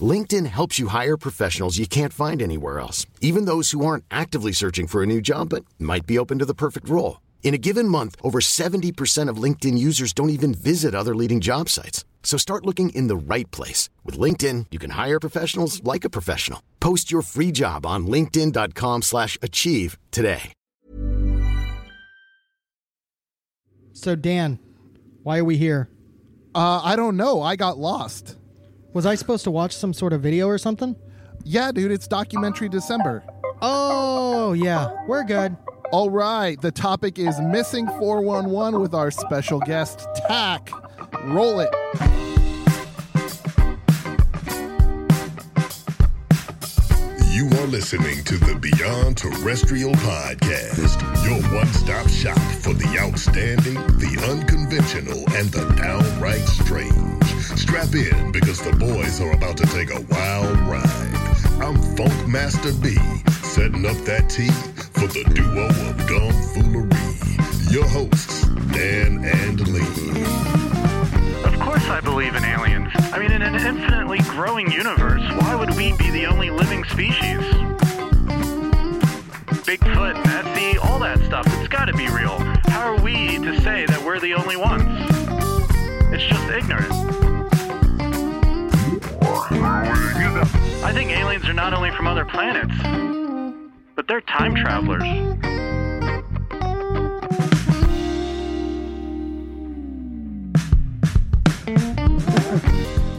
LinkedIn helps you hire professionals you can't find anywhere else, even those who aren't actively searching for a new job but might be open to the perfect role. In a given month, over 70% of LinkedIn users don't even visit other leading job sites. So start looking in the right place. With LinkedIn, you can hire professionals like a professional. Post your free job on linkedin.com slash achieve today. So Dan, why are we here? Uh, I don't know. I got lost. Was I supposed to watch some sort of video or something? Yeah, dude, it's documentary December. Oh yeah, we're good. All right, the topic is missing 411 with our special guest, Tach. Roll it. You are listening to the Beyond Terrestrial Podcast, your one stop shop for the outstanding, the unconventional, and the downright strange. Strap in because the boys are about to take a wild ride. I'm Funk Master B, setting up that tea for the duo of Gumfoolery. Your hosts, Dan and Lee. I believe in aliens. I mean, in an infinitely growing universe, why would we be the only living species? Bigfoot, Nessie, all that stuff, it's gotta be real. How are we to say that we're the only ones? It's just ignorant. I think aliens are not only from other planets, but they're time travelers.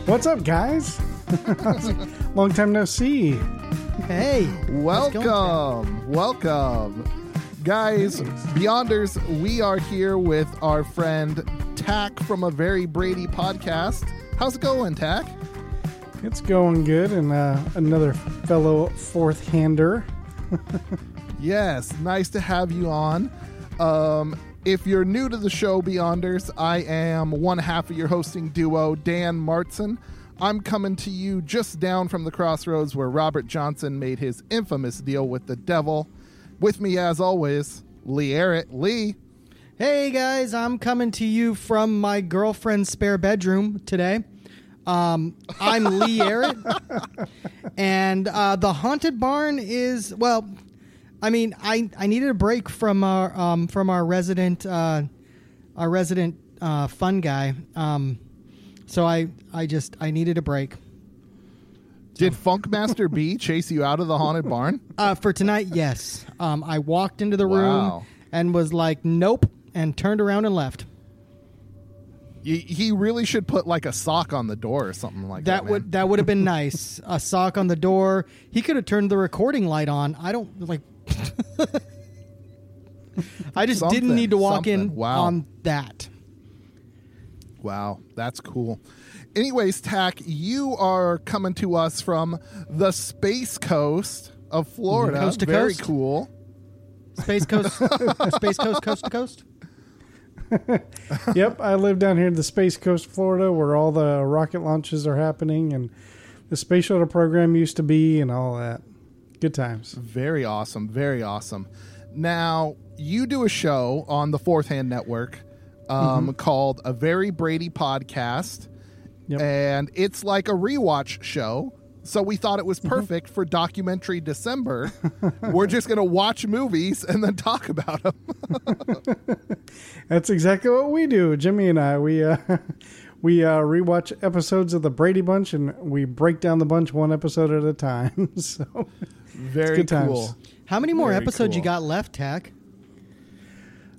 What's up, guys? Long time no see. Hey, how's it going, Welcome. Welcome. Guys, Beyonders, we are here with our friend Tach from a Very Brady podcast. How's it going, Tach? It's going good, and uh, another fellow fourth hander. Yes, nice to have you on. Um, if you're new to the show, Beyonders, I am one half of your hosting duo, Dan Martson. I'm coming to you just down from the crossroads where Robert Johnson made his infamous deal with the devil. With me, as always, Lee Arrett. Lee, Hey guys, I'm coming to you from my girlfriend's spare bedroom today. Um, I'm Lee Arrett, and uh, the haunted barn is well. I mean, I, I needed a break from our um, from our resident uh, our resident uh, fun guy. Um, so I I just I needed a break did Funkmaster B chase you out of the haunted barn? uh, for tonight. Yes, um, I walked into the room and was like, nope, and turned around and left. He, he really should put like a sock on the door or something like that. That would that would have been nice. A sock on the door. He could have turned the recording light on. I don't like. I just Something, didn't need to walk in. Wow. on that. Wow, that's cool. Anyways, Tach, you are coming to us from the space coast of Florida. Coast to Very coast? cool. Space coast, space coast, coast to coast. yep, I live down here in the Space Coast, Florida, where all the rocket launches are happening and the space shuttle program used to be, and all that. Good times. Very awesome. Very awesome. Now, you do a show on the Fourth Hand Network um, called A Very Brady Podcast. Yep. And it's like a rewatch show. So we thought it was perfect for documentary December. We're just going to watch movies and then talk about them. That's exactly what we do, Jimmy and I. We uh, we uh, rewatch episodes of the Brady Bunch, and we break down the bunch one episode at a time. so Very good times. cool. How many more Very episodes you got left, Tach?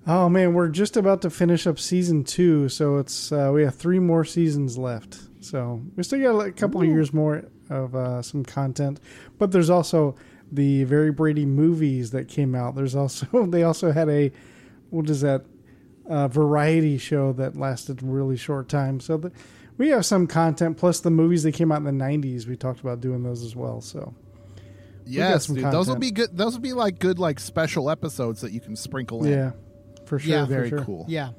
Oh man, we're just about to finish up season two, so it's uh, we have three more seasons left. So we still got a couple of years more of uh, some content, but there's also the Very Brady movies that came out. There's also they also had a what is that uh, variety show that lasted a really short time. So the, we have some content plus the movies that came out in the '90s. We talked about doing those as well. So we got Yes, dude, those will be good. Those will be like good, like special episodes that you can sprinkle in. yeah, for sure. Yeah, for very sure. cool. Yeah.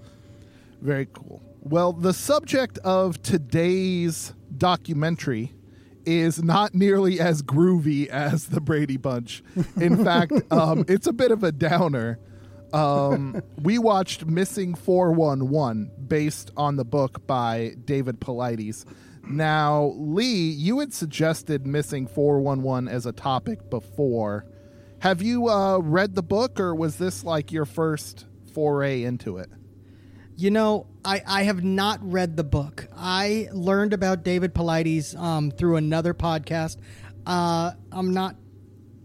Very cool. Well, the subject of today's documentary is not nearly as groovy as the Brady Bunch. In fact, um, it's a bit of a downer. Um, we watched Missing 411 based on the book by David Paulides. Now, Lee, you had suggested Missing 411 as a topic before. Have you uh, read the book, or was this like your first foray into it? You know, I, I have not read the book. I learned about David Paulides um, through another podcast. Uh, I'm not,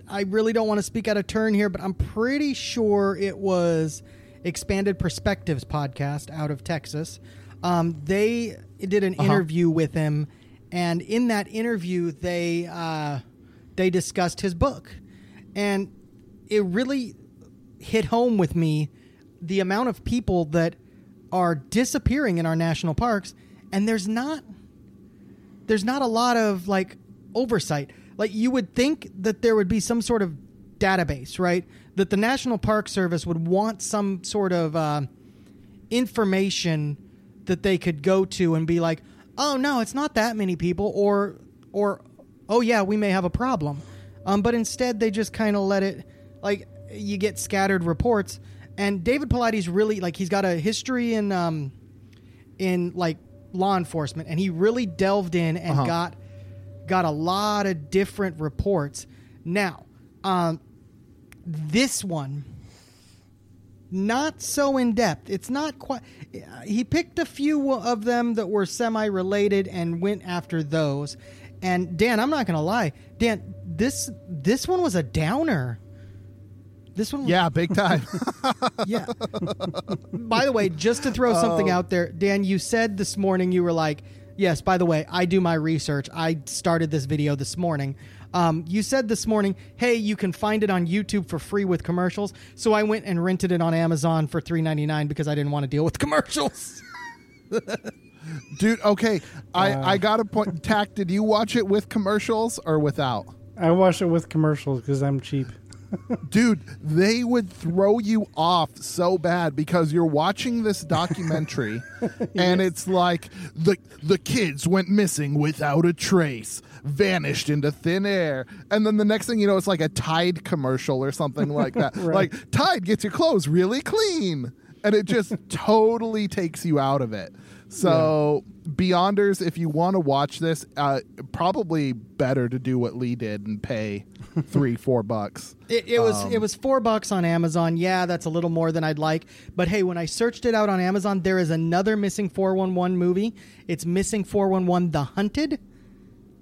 I really don't want to speak out of turn here, but I'm pretty sure it was Expanded Perspectives podcast out of Texas. Um, they did an interview with him, and in that interview, they uh, they discussed his book, and it really hit home with me the amount of people that are disappearing in our national parks and there's not there's not a lot of like oversight. Like you would think that there would be some sort of database right? That the national park service would want some sort of uh, information that they could go to and be like oh no it's not that many people or or oh yeah we may have a problem. Um, but instead they just kind of let it like you get scattered reports. And david Paulides really like he's got a history in um in like law enforcement and he really delved in and got got a lot of different reports. Now um this one not so in depth it's not quite he picked a few of them that were semi related and went after those and dan i'm not gonna lie dan this this one was a downer this one Yeah, big time. yeah. by the way, just to throw something oh. out there, Dan, you said this morning you were like, "Yes, by the way, I do my research. I started this video this morning." Um, you said this morning, "Hey, you can find it on YouTube for free with commercials." So I went and rented it on Amazon for three ninety nine because I didn't want to deal with commercials. Dude, okay. I, I got a point. Tach, did you watch it with commercials or without? I watch it with commercials because I'm cheap. Dude, they would throw you off so bad because you're watching this documentary and it's like the the kids went missing without a trace, vanished into thin air. And then the next thing you know it's like a Tide commercial or something like that. Like Tide gets your clothes really clean. And it just totally takes you out of it. So, Beyonders, if you want to watch this, uh, probably better to do what Lee did and pay three, four bucks. It, it was it was four bucks on Amazon. Yeah, that's a little more than I'd like. But hey, when I searched it out on Amazon, there is another missing four one one movie. It's missing four one one The Hunted.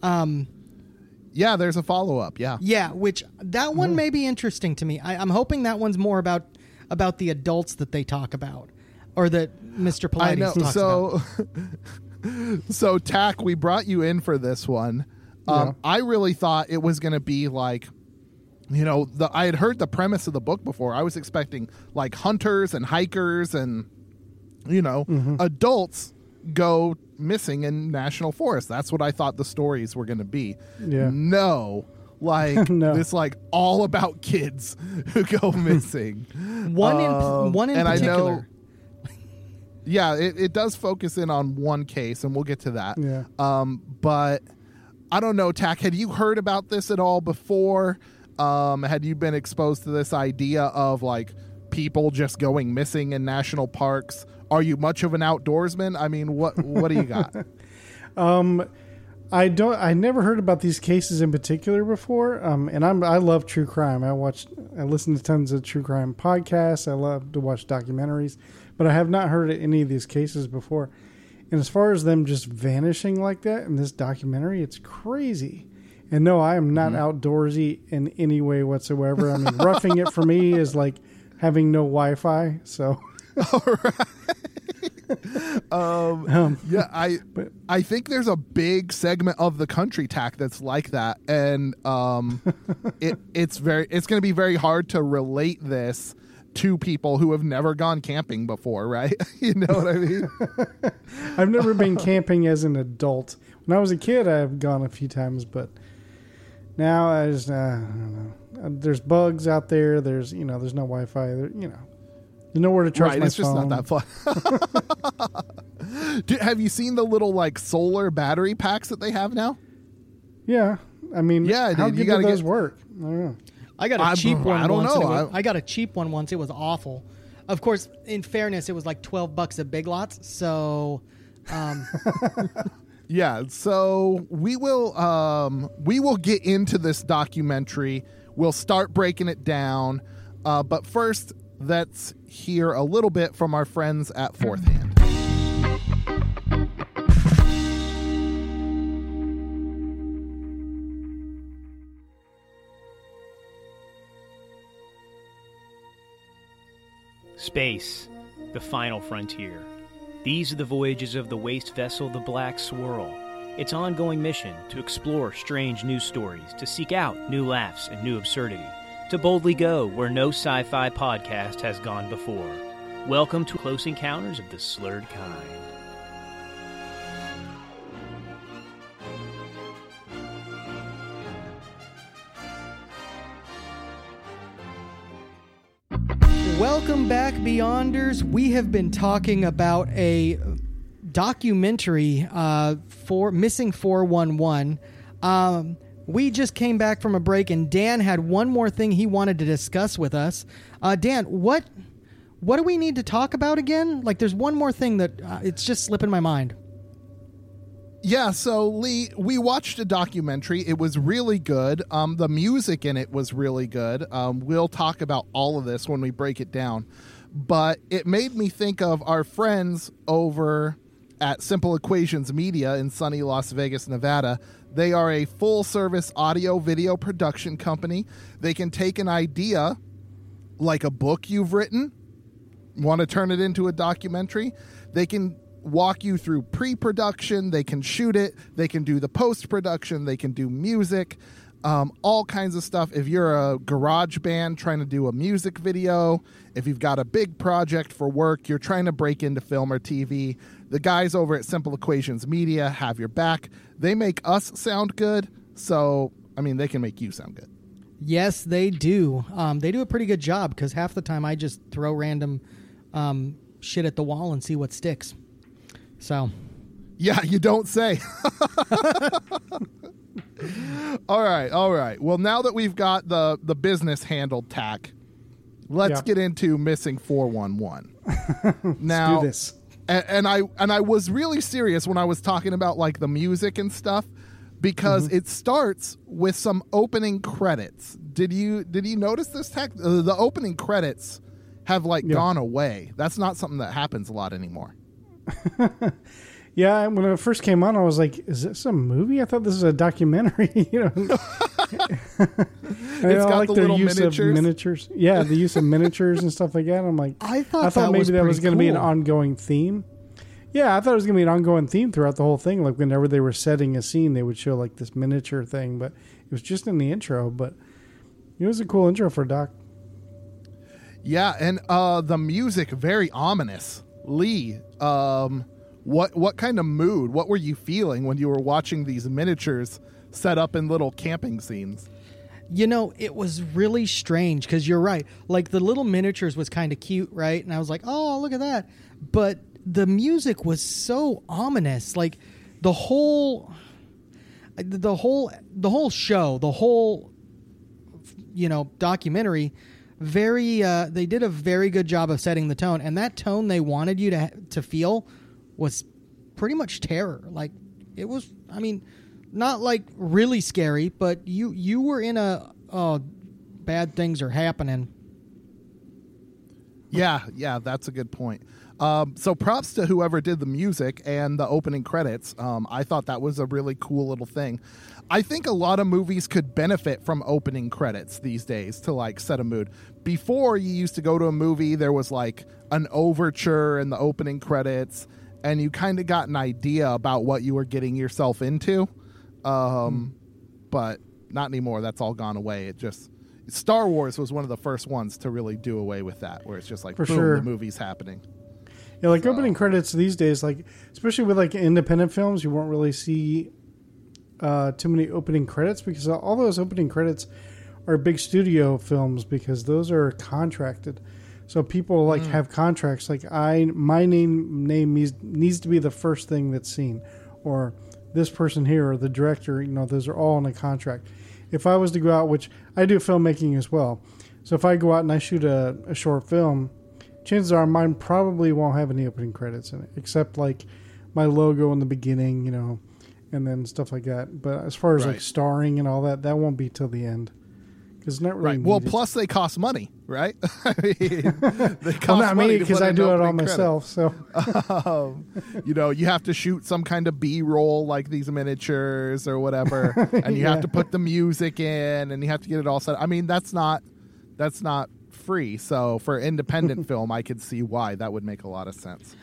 Um, yeah, there's a follow up. Yeah. Yeah, which that one mm. may be interesting to me. I, I'm hoping that one's more about about the adults that they talk about, or that Mr. Paulides I know. talks So, about. so Tach, we brought you in for this one. Um, I really thought it was going to be like, you know, the I had heard the premise of the book before. I was expecting like hunters and hikers and, you know, mm-hmm. adults go missing in national forest. That's what I thought the stories were going to be. Yeah. No. Like No. it's like all about kids who go missing. One in Um, one in and I know- particular. yeah, it, it does focus in on one case, and we'll get to that. Yeah. Um, but I don't know, Tach. Had you heard about this at all before? Um, had you been exposed to this idea of like people just going missing in national parks? Are you much of an outdoorsman? I mean, what what do you got? I don't. I never heard about these cases in particular before. Um, and I'm I love true crime. I watch. I listen to tons of true crime podcasts. I love to watch documentaries, but I have not heard of any of these cases before. And as far as them just vanishing like that in this documentary, it's crazy. And no, I am not outdoorsy in any way whatsoever. I mean, roughing it for me is like having no Wi-Fi. So um, yeah, I I think there's a big segment of the country Tach that's like that, and um, it it's very it's going to be very hard to relate this to people who have never gone camping before, right? you know what I mean? I've never been camping as an adult. When I was a kid, I've gone a few times, but now I just uh, I don't know. Uh, There's bugs out there. There's you know there's no Wi-Fi. There, you know nowhere to charge right, my it's just not that fun. Do, have you seen the little like solar battery packs that they have now? Yeah, I mean, Yeah, how dude, you good gotta do those get- work? I don't know. I got a I- cheap one I don't once. know. was- I- I got a cheap one once. It was awful. Of course, in fairness, it was like twelve bucks at Big Lots. So, um, Yeah, so we will um we will get into this documentary. We'll start breaking it down. Uh, but first, let's hear a little bit from our friends at Fourth Hand. Space, the final frontier. These are the voyages of the waste vessel the Black Swirl. Its ongoing mission to explore strange new stories, to seek out new laughs and new absurdity, to boldly go where no sci fi podcast has gone before. Welcome to Close Encounters of the Slurred Kind. welcome back, Beyonders. We have been talking about a documentary uh, for missing four one one. Um, we just came back from a break, and Dan had one more thing he wanted to discuss with us. Uh, Dan, what what do we need to talk about again? Like, there's one more thing that uh, it's just slipping my mind. Yeah, so Lee, we watched a documentary. It was really good. Um, the music in it was really good. Um, we'll talk about all of this when we break it down. But it made me think of our friends over at Simple Equations Media in sunny Las Vegas, Nevada. They are a full service audio video production company. They can take an idea like a book you've written, want to turn it into a documentary. They can walk you through pre-production they can shoot it they can do the post-production they can do music um, all kinds of stuff if you're a garage band trying to do a music video if you've got a big project for work you're trying to break into film or tv the guys over at simple equations media have your back they make us sound good so i mean they can make you sound good Yes, they do. Um, they do a pretty good job because half the time I just throw random um, shit at the wall and see what sticks. So, Yeah, you don't say. all right, all right. Well, now that we've got the the business handled Tach, let's Yeah. get into missing 411. now, do this. And, and I and I was really serious when I was talking about like the music and stuff because Mm-hmm. it starts with some opening credits. Did you did you notice this Tach? Uh, the opening credits have like Yeah. gone away. That's not something that happens a lot anymore. Yeah, when it first came on, I was like, "Is this a movie?" I thought this is a documentary. you know, It's got like the little use miniatures. of miniatures. Yeah, the use of miniatures and stuff like that. I'm like, I thought I thought that maybe was that was going to be an ongoing theme. Yeah, I thought it was going to be an ongoing theme throughout the whole thing. Like whenever they were setting a scene, they would show like this miniature thing, but it was just in the intro. But it was a cool intro for doc. Yeah, and uh the music very ominous. Lee, um what what kind of mood, what were you feeling when you were watching these miniatures set up in little camping scenes? You know, it was really strange because you're right. Like the little miniatures was kind of cute, right? And I was like, oh, look at that. But the music was so ominous. Like the whole, the whole, the whole show, the whole, you know, documentary. Very, uh, they did a very good job of setting the tone, and that tone they wanted you to to feel was pretty much terror. Like it was. I mean, not like really scary, but you you were in a oh bad things are happening. Yeah, yeah, that's a good point. Um, so props to whoever did the music and the opening credits. Um, I thought that was a really cool little thing. I think a lot of movies could benefit from opening credits these days to like set a mood. Before you used to go to a movie, there was like an overture in the opening credits, and you kind of got an idea about what you were getting yourself into. Um, But not anymore. That's all gone away. It just Star Wars was one of the first ones to really do away with that, where it's just like For boom, sure. the movie's happening. Yeah, like opening credits these days, like especially with like independent films, you won't really see uh, too many opening credits because all those opening credits are big studio films because those are contracted. So people like mm. have contracts. Like I, my name name needs, needs to be the first thing that's seen, or this person here, or the director. You know, those are all in a contract. If I was to go out, which I do filmmaking as well, so if I go out and I shoot a, a short film, chances are mine probably won't have any opening credits in it, except like my logo in the beginning, you know, and then stuff like that. But as far as Right. like starring and all that, that won't be till the end because not really. Right. Well, needed. plus they cost money, right? I mean, they cost well, not money me because I do it all myself. So um, you know, you have to shoot some kind of B roll like these miniatures or whatever, and you Yeah. have to put the music in, and you have to get it all set. I mean, that's not that's not free. So for independent film, I could see why that would make a lot of sense.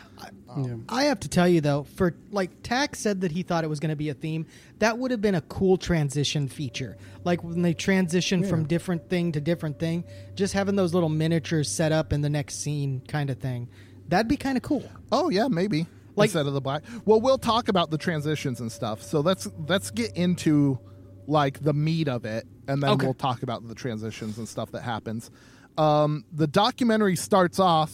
Um, yeah. I have to tell you though, for like Tach said that he thought it was going to be a theme. That would have been a cool transition feature. Like when they transition from different thing to different thing, just having those little miniatures set up in the next scene kind of thing. That'd be kind of cool. Oh yeah, maybe Like- instead of the black. Well, we'll talk about the transitions and stuff. So let's let's get into like the meat of it, and then Okay. we'll talk about the transitions and stuff that happens. Um, the documentary starts off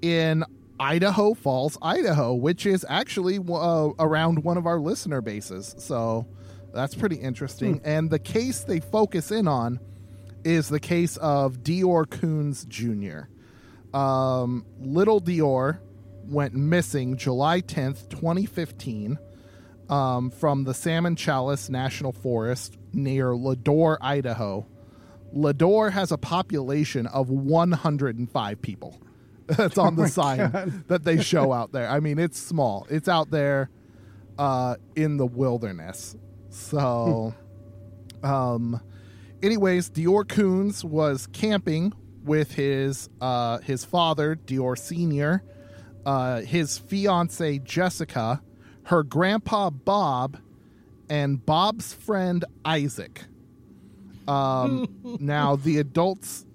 in Idaho Falls, Idaho, which is actually uh, around one of our listener bases. So that's pretty interesting. And the case they focus in on is the case of DeOrr Kunz Jr. Um, little DeOrr went missing July 10th, 2015, um, from the Salmon-Challis National Forest near Leadore, Idaho. Leadore has a population of 105 people. That's on the sign that they show out there. I mean, it's small. It's out there uh, in the wilderness. So, um, anyways, DeOrr Kunz was camping with his uh, his father, DeOrr Senior, uh, his fiance Jessica, her grandpa Bob, and Bob's friend Isaac. Um, now the adults,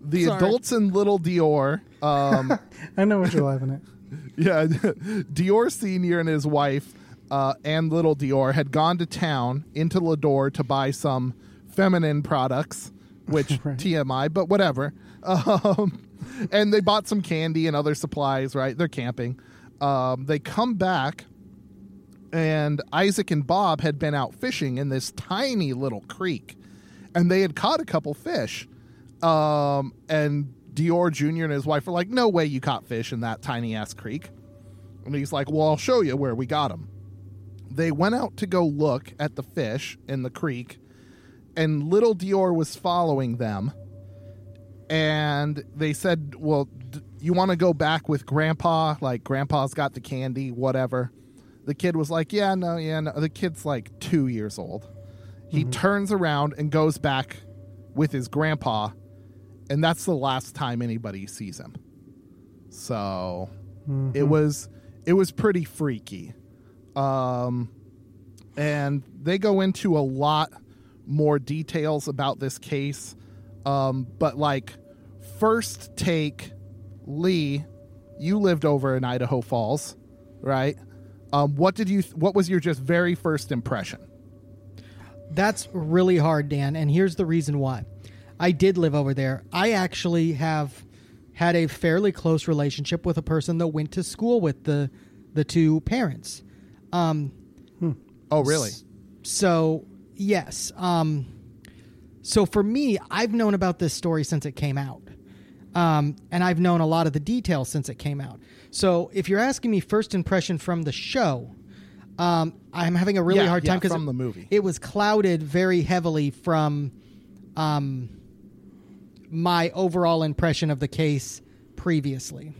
the Sorry. adults in Little DeOrr. Um, I know what you're laughing at. yeah, DeOrr Senior and his wife uh, and little DeOrr had gone to town into Leadore to buy some feminine products, which Right. TMI, but whatever. Um, and they bought some candy and other supplies. Right, they're camping. Um, they come back, and Isaac and Bob had been out fishing in this tiny little creek, and they had caught a couple fish. Um, and DeOrr Jr. and his wife are like, "No way, you caught fish in that tiny ass creek." And he's like, "Well, I'll show you where we got them." They went out to go look at the fish in the creek, and little DeOrr was following them. And they said, "Well, d- you want to go back with Grandpa? Like Grandpa's got the candy, whatever." The kid was like, "Yeah, no, yeah, no." The kid's like two years old. He turns around and goes back with his grandpa, and that's the last time anybody sees him. So it was it was pretty freaky. Um, and they go into a lot more details about this case. Um, but like first take, Lee, you lived over in Idaho Falls, right? Um, what did you? What was your just very first impression? That's really hard, Dan, and here's the reason why. I did live over there. I actually have had a fairly close relationship with a person that went to school with the the two parents. Um, Oh, really? so yes. Um, so for me, I've known about this story since it came out, um, and I've known a lot of the details since it came out. So if you're asking me first impression from the show, um, I'm having a really Yeah, hard time because from the movie. it was clouded very heavily from um, my overall impression of the case previously.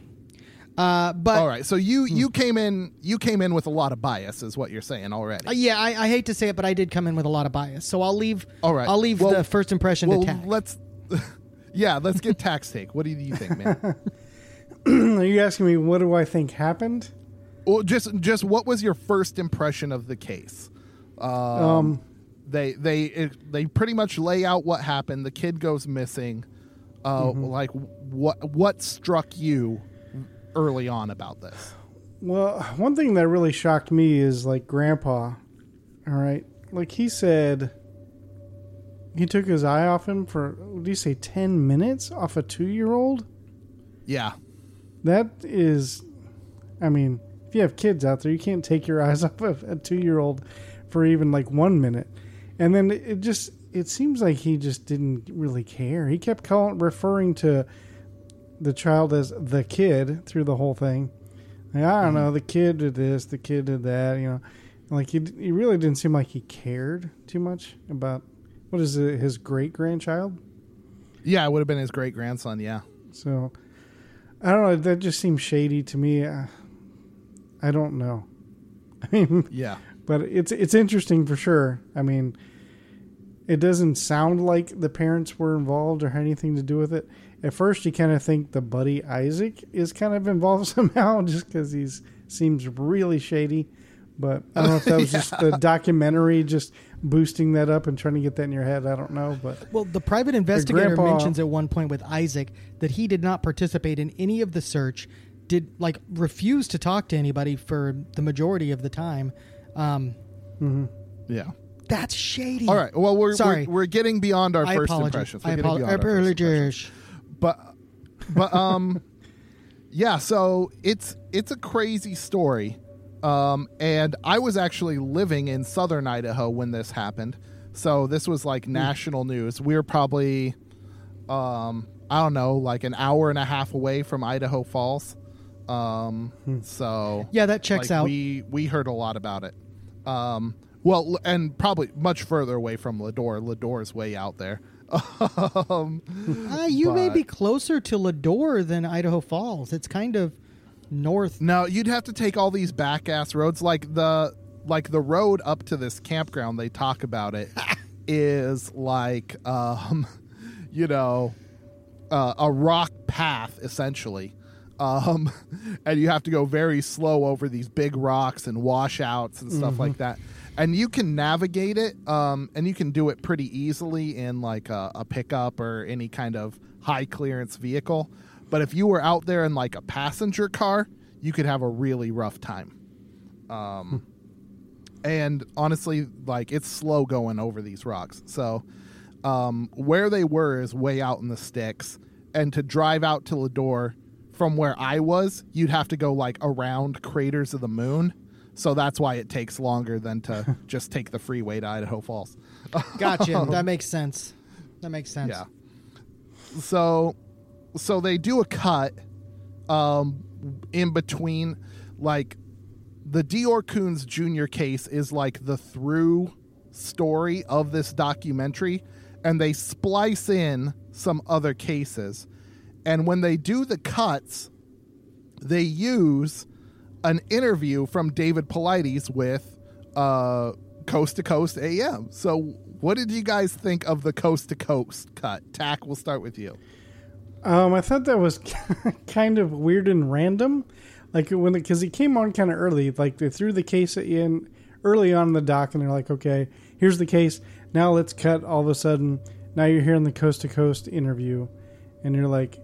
Uh, but All right. So you you came in you came in with a lot of bias, is what you're saying already. Uh, yeah, I, I hate to say it, but I did come in with a lot of bias. So I'll leave. All right. I'll leave Well- the first impression well, to Tach. let's. Yeah, let's get Tach's take. What do you think, man? Are you asking me what do I think happened? Well, just just what was your first impression of the case? Um, Um, they they it, they pretty much lay out what happened. The kid goes missing. Uh, Mm-hmm. Like what what struck you early on about this? Well, one thing that really shocked me is like Grandpa. All right, like he said, he took his eye off him for. What do you say? Ten minutes off a two-year-old. Yeah, That is, I mean, if you have kids out there, you can't take your eyes off of a two-year-old for even like one minute. And then it just it seems like he just didn't really care. He kept calling, referring to the child as the kid through the whole thing. Like, I don't know, the kid did this, the kid did that. You know, like he he really didn't seem like he cared too much about what is it, his great grandchild. yeah, it would have been his great grandson. Yeah, So I don't know. That just seems shady to me. Uh, I don't know. I mean, yeah, but it's it's interesting for sure. I mean, it doesn't sound like the parents were involved or had anything to do with it. At first, you kind of think the buddy Isaac is kind of involved somehow, just because he's seems really shady. But I don't know if that was just the documentary just boosting that up and trying to get that in your head. I don't know, but Well, the private investigator grandpa- mentions at one point with Isaac that he did not participate in any of the search, did like refuse to talk to anybody for the majority of the time. Um, yeah. that's shady. All right. Well, we're Sorry. we're, we're getting beyond our I first apologize. impressions. We're I getting apolo- beyond our first impressions. apologize. but but um yeah so it's it's a crazy story um and i was actually living in southern idaho when this happened so this was like Hmm. national news we were probably um i don't know like an hour and a half away from idaho falls um so Yeah, that checks like, out. we we heard a lot about it um well and probably much further away from lador lador's way out there um Uh, you may be closer to Leadore than Idaho Falls. It's kind of north. No, you'd have to take all these back ass roads like the like the road up to this campground they talk about it is like um you know uh, a rock path essentially. Um and you have to go very slow over these big rocks and washouts and stuff like that. And you can navigate it um and you can do it pretty easily in like a, a pickup or any kind of high clearance vehicle. But if you were out there in like a passenger car, you could have a really rough time. Um, and honestly, like it's slow going over these rocks. So, um, where they were is way out in the sticks, and to drive out to Leadore from where I was, you'd have to go like around craters of the moon. So that's why it takes longer than to just take the freeway to Idaho Falls. Gotcha. that makes sense. That makes sense. Yeah. So, so they do a cut, um, in between, like, the DeOrr Kunz Jr. case is like the through story of this documentary, and they splice in some other cases. And when they do the cuts, they use an interview from David Paulides with uh, Coast to Coast AM. So, what did you guys think of the Coast to Coast cut? Tach, we'll start with you. Um, I thought that was kind of weird and random, like when because he came on kind of early. Like they threw the case in early on in the doc, and they're like, "Okay, here's the case. Now let's cut." All of a sudden, now you're hearing the coast to coast interview, and you're like,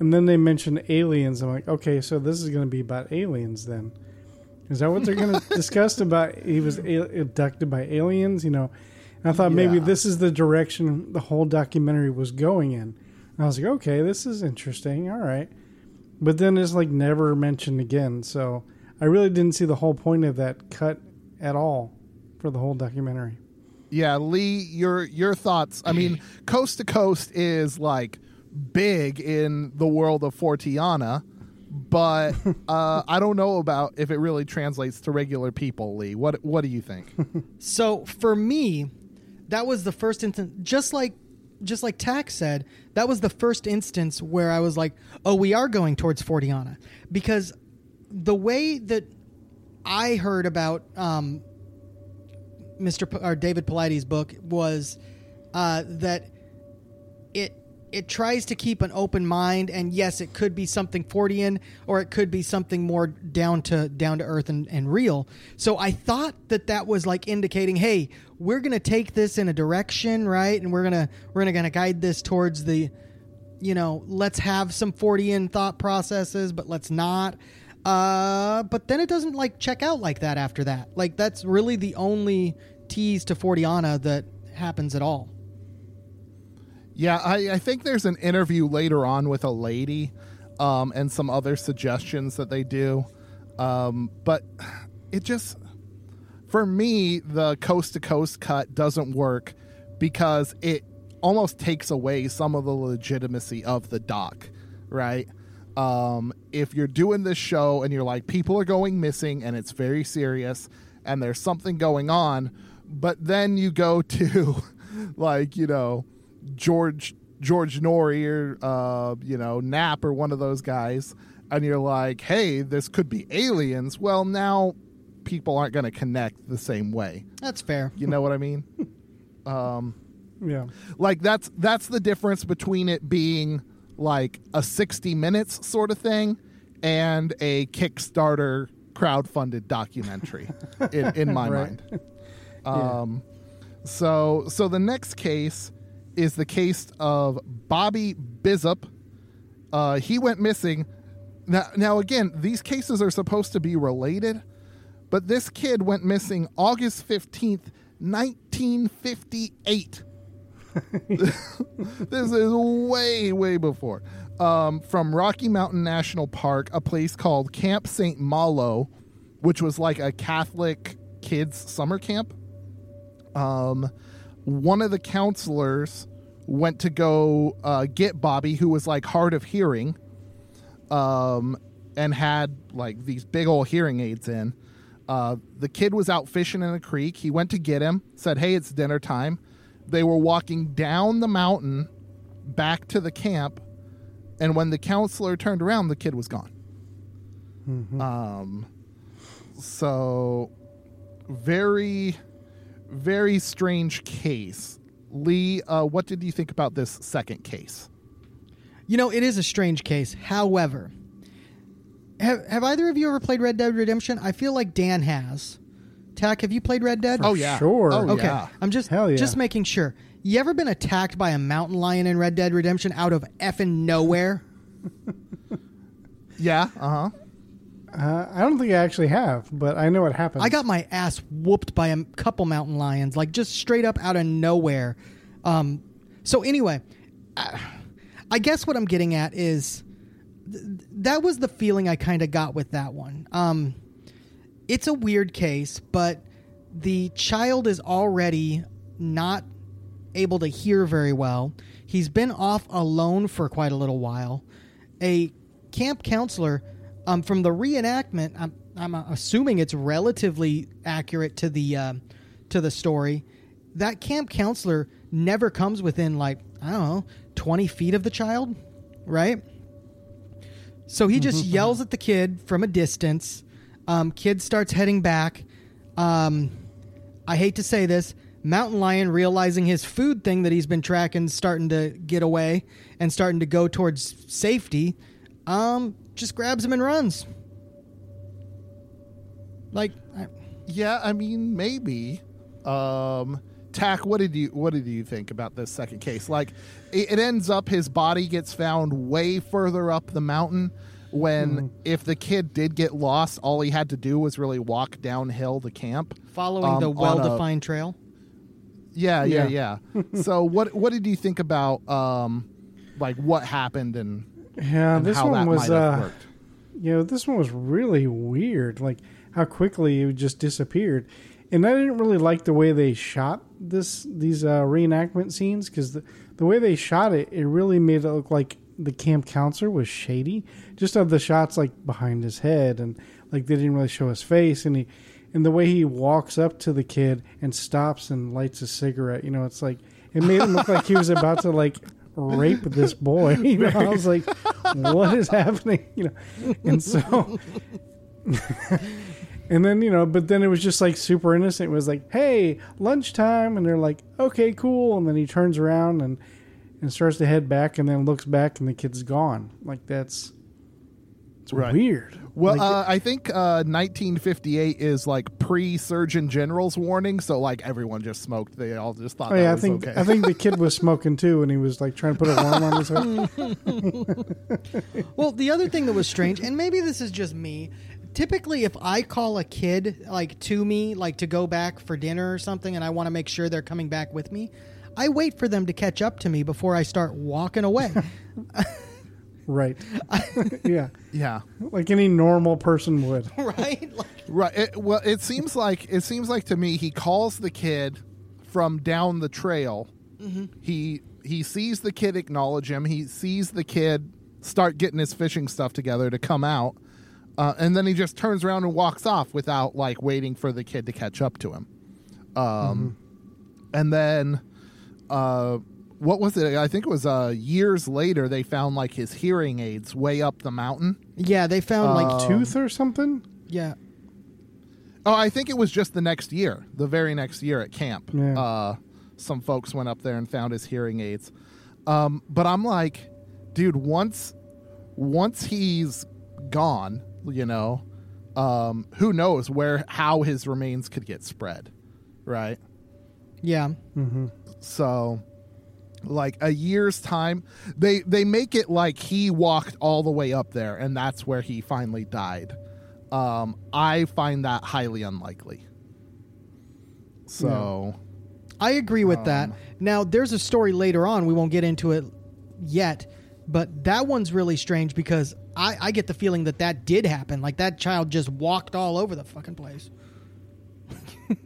and then they mentioned aliens. I'm like, okay, so this is going to be about aliens then. Is that what they're going to discuss about? He was a- abducted by aliens, you know. And I thought maybe this is the direction the whole documentary was going in. And I was like, okay, this is interesting. All right. But then it's like never mentioned again. So I really didn't see the whole point of that cut at all for the whole documentary. Yeah, Lee, your your thoughts. I mean, Coast to Coast is like big in the world of Forteana, but uh, I don't know about if it really translates to regular people. Lee, what what do you think? So for me, that was the first instance. Just like, just like Tach said, that was the first instance where I was like, "Oh, we are going towards Forteana," because the way that I heard about um, Mr. P- or David Paulides' book was uh, that it it tries to keep an open mind and yes it could be something fortean or it could be something more down to down to earth and, and real. So i thought that that was like indicating hey we're gonna take this in a direction right? And we're gonna we're gonna, gonna guide this towards the you know let's have some fortean thought processes but let's not. Uh but then it doesn't like check out like that after that. Like that's really the only tease to Forteana that happens at all Yeah, I, I think there's an interview later on with a lady um, and some other suggestions that they do. Um, but it just, for me, the coast to coast cut doesn't work because it almost takes away some of the legitimacy of the doc, right? Um, if you're doing this show and you're like, people are going missing and it's very serious and there's something going on, but then you go to, like, you know, George George Noory or uh, you know Knapp or one of those guys, and you're like, hey, this could be aliens. Well, now people aren't going to connect the same way. that's fair You know what I mean? um, Yeah. like that's that's the difference between it being like a 60 minutes sort of thing and a Kickstarter crowd-funded documentary in, in my Right. mind. Um, so so the next case is the case of Bobby Bizup. Uh, he went missing. Now, now again, these cases are supposed to be related, but this kid went missing August fifteenth, nineteen fifty-eight. this is way, way before. Um, from Rocky Mountain National Park, a place called Camp St. Malo, which was like a Catholic kids summer camp. Um, one of the counselors went to go uh, get Bobby, who was like hard of hearing, um, and had like these big old hearing aids in. Uh, the kid was out fishing in a creek. He went to get him, said, Hey, it's dinner time. They were walking down the mountain back to the camp. And when the counselor turned around, the kid was gone. Um, so very, very strange case. Lee, uh, what did you think about this second case? You know, it is a strange case. However, have, have either of you ever played Red Dead Redemption? I feel like Dan has. Tach, have you played Red Dead? oh yeah, sure. Oh okay. yeah. I'm just Hell yeah. just making sure. You ever been attacked by a mountain lion in Red Dead Redemption out of effing nowhere? Yeah. Uh huh. Uh, I don't think I actually have, but I know what happened. I got my ass whooped by a couple mountain lions, like just straight up out of nowhere. Um, so anyway, I, I guess what I'm getting at is th- that was the feeling I kind of got with that one. Um, it's a weird case, but the child is already not able to hear very well. He's been off alone for quite a little while. A camp counselor, um, from the reenactment, I'm, I'm assuming it's relatively accurate to the uh, to the story. That camp counselor never comes within like I don't know twenty feet of the child, right? So he just yells at the kid from a distance. Um, kid starts heading back. Um, I hate to say this. Mountain lion realizing his food thing that he's been tracking starting to get away and starting to go towards safety. Um, just grabs him and runs. Like, I, Yeah, I mean, maybe. Um, Tach, what did you what did you think about this second case? Like, it, it ends up his body gets found way further up the mountain. When if the kid did get lost, all he had to do was really walk downhill to camp, following um, the well-defined trail. Yeah, yeah, Yeah. yeah. so what what did you think about um, like what happened and, yeah, this one was uh, you know, this one was really weird. Like how quickly it just disappeared, and I didn't really like the way they shot this these uh, reenactment scenes because the the way they shot it, it really made it look like the camp counselor was shady. Just of the shots like behind his head and like they didn't really show his face, and he and the way he walks up to the kid and stops and lights a cigarette. You know, it's like it made him look like he was about to like rape this boy. You know, I was like, what is happening? You know, and so. And then, you know, but then it was just like super innocent. It was like, hey, lunchtime. And they're like, okay, cool. And then he turns around and and starts to head back, and then looks back, and the kid's gone. Like that's it's Right. weird. Well, Like, uh, I think uh, 1958 is like pre-Surgeon General's warning, so like everyone just smoked. They all just thought oh that yeah, I think okay. I think the kid was smoking too, and he was like trying to put a worm on his head. Well, the other thing that was strange, and maybe this is just me. Typically, if I call a kid like to me, like to go back for dinner or something, and I want to make sure they're coming back with me, I wait for them to catch up to me before I start walking away. right. yeah. yeah, Like any normal person would. right? Like, right. It, well, it seems like it seems like to me he calls the kid from down the trail. He he sees the kid acknowledge him. He sees the kid start getting his fishing stuff together to come out, uh, and then he just turns around and walks off without like waiting for the kid to catch up to him. Um, and then uh, what was it? I think it was uh, years later they found like his hearing aids way up the mountain. yeah, they found like Tooth or something? yeah. Oh, I think it was just the next year, the very next year at camp. Yeah. Uh, some folks went up there and found his hearing aids. Um, but I'm like, dude, once once he's gone, you know, um, who knows where how his remains could get spread, right? Yeah. Mm-hmm. So like a year's time they they make it like he walked all the way up there and that's where he finally died um i find that highly unlikely so I agree with that. Now, there's a story later on. We won't get into it yet, but that one's really strange because I, I get the feeling that that did happen. Like that child just walked all over the fucking place.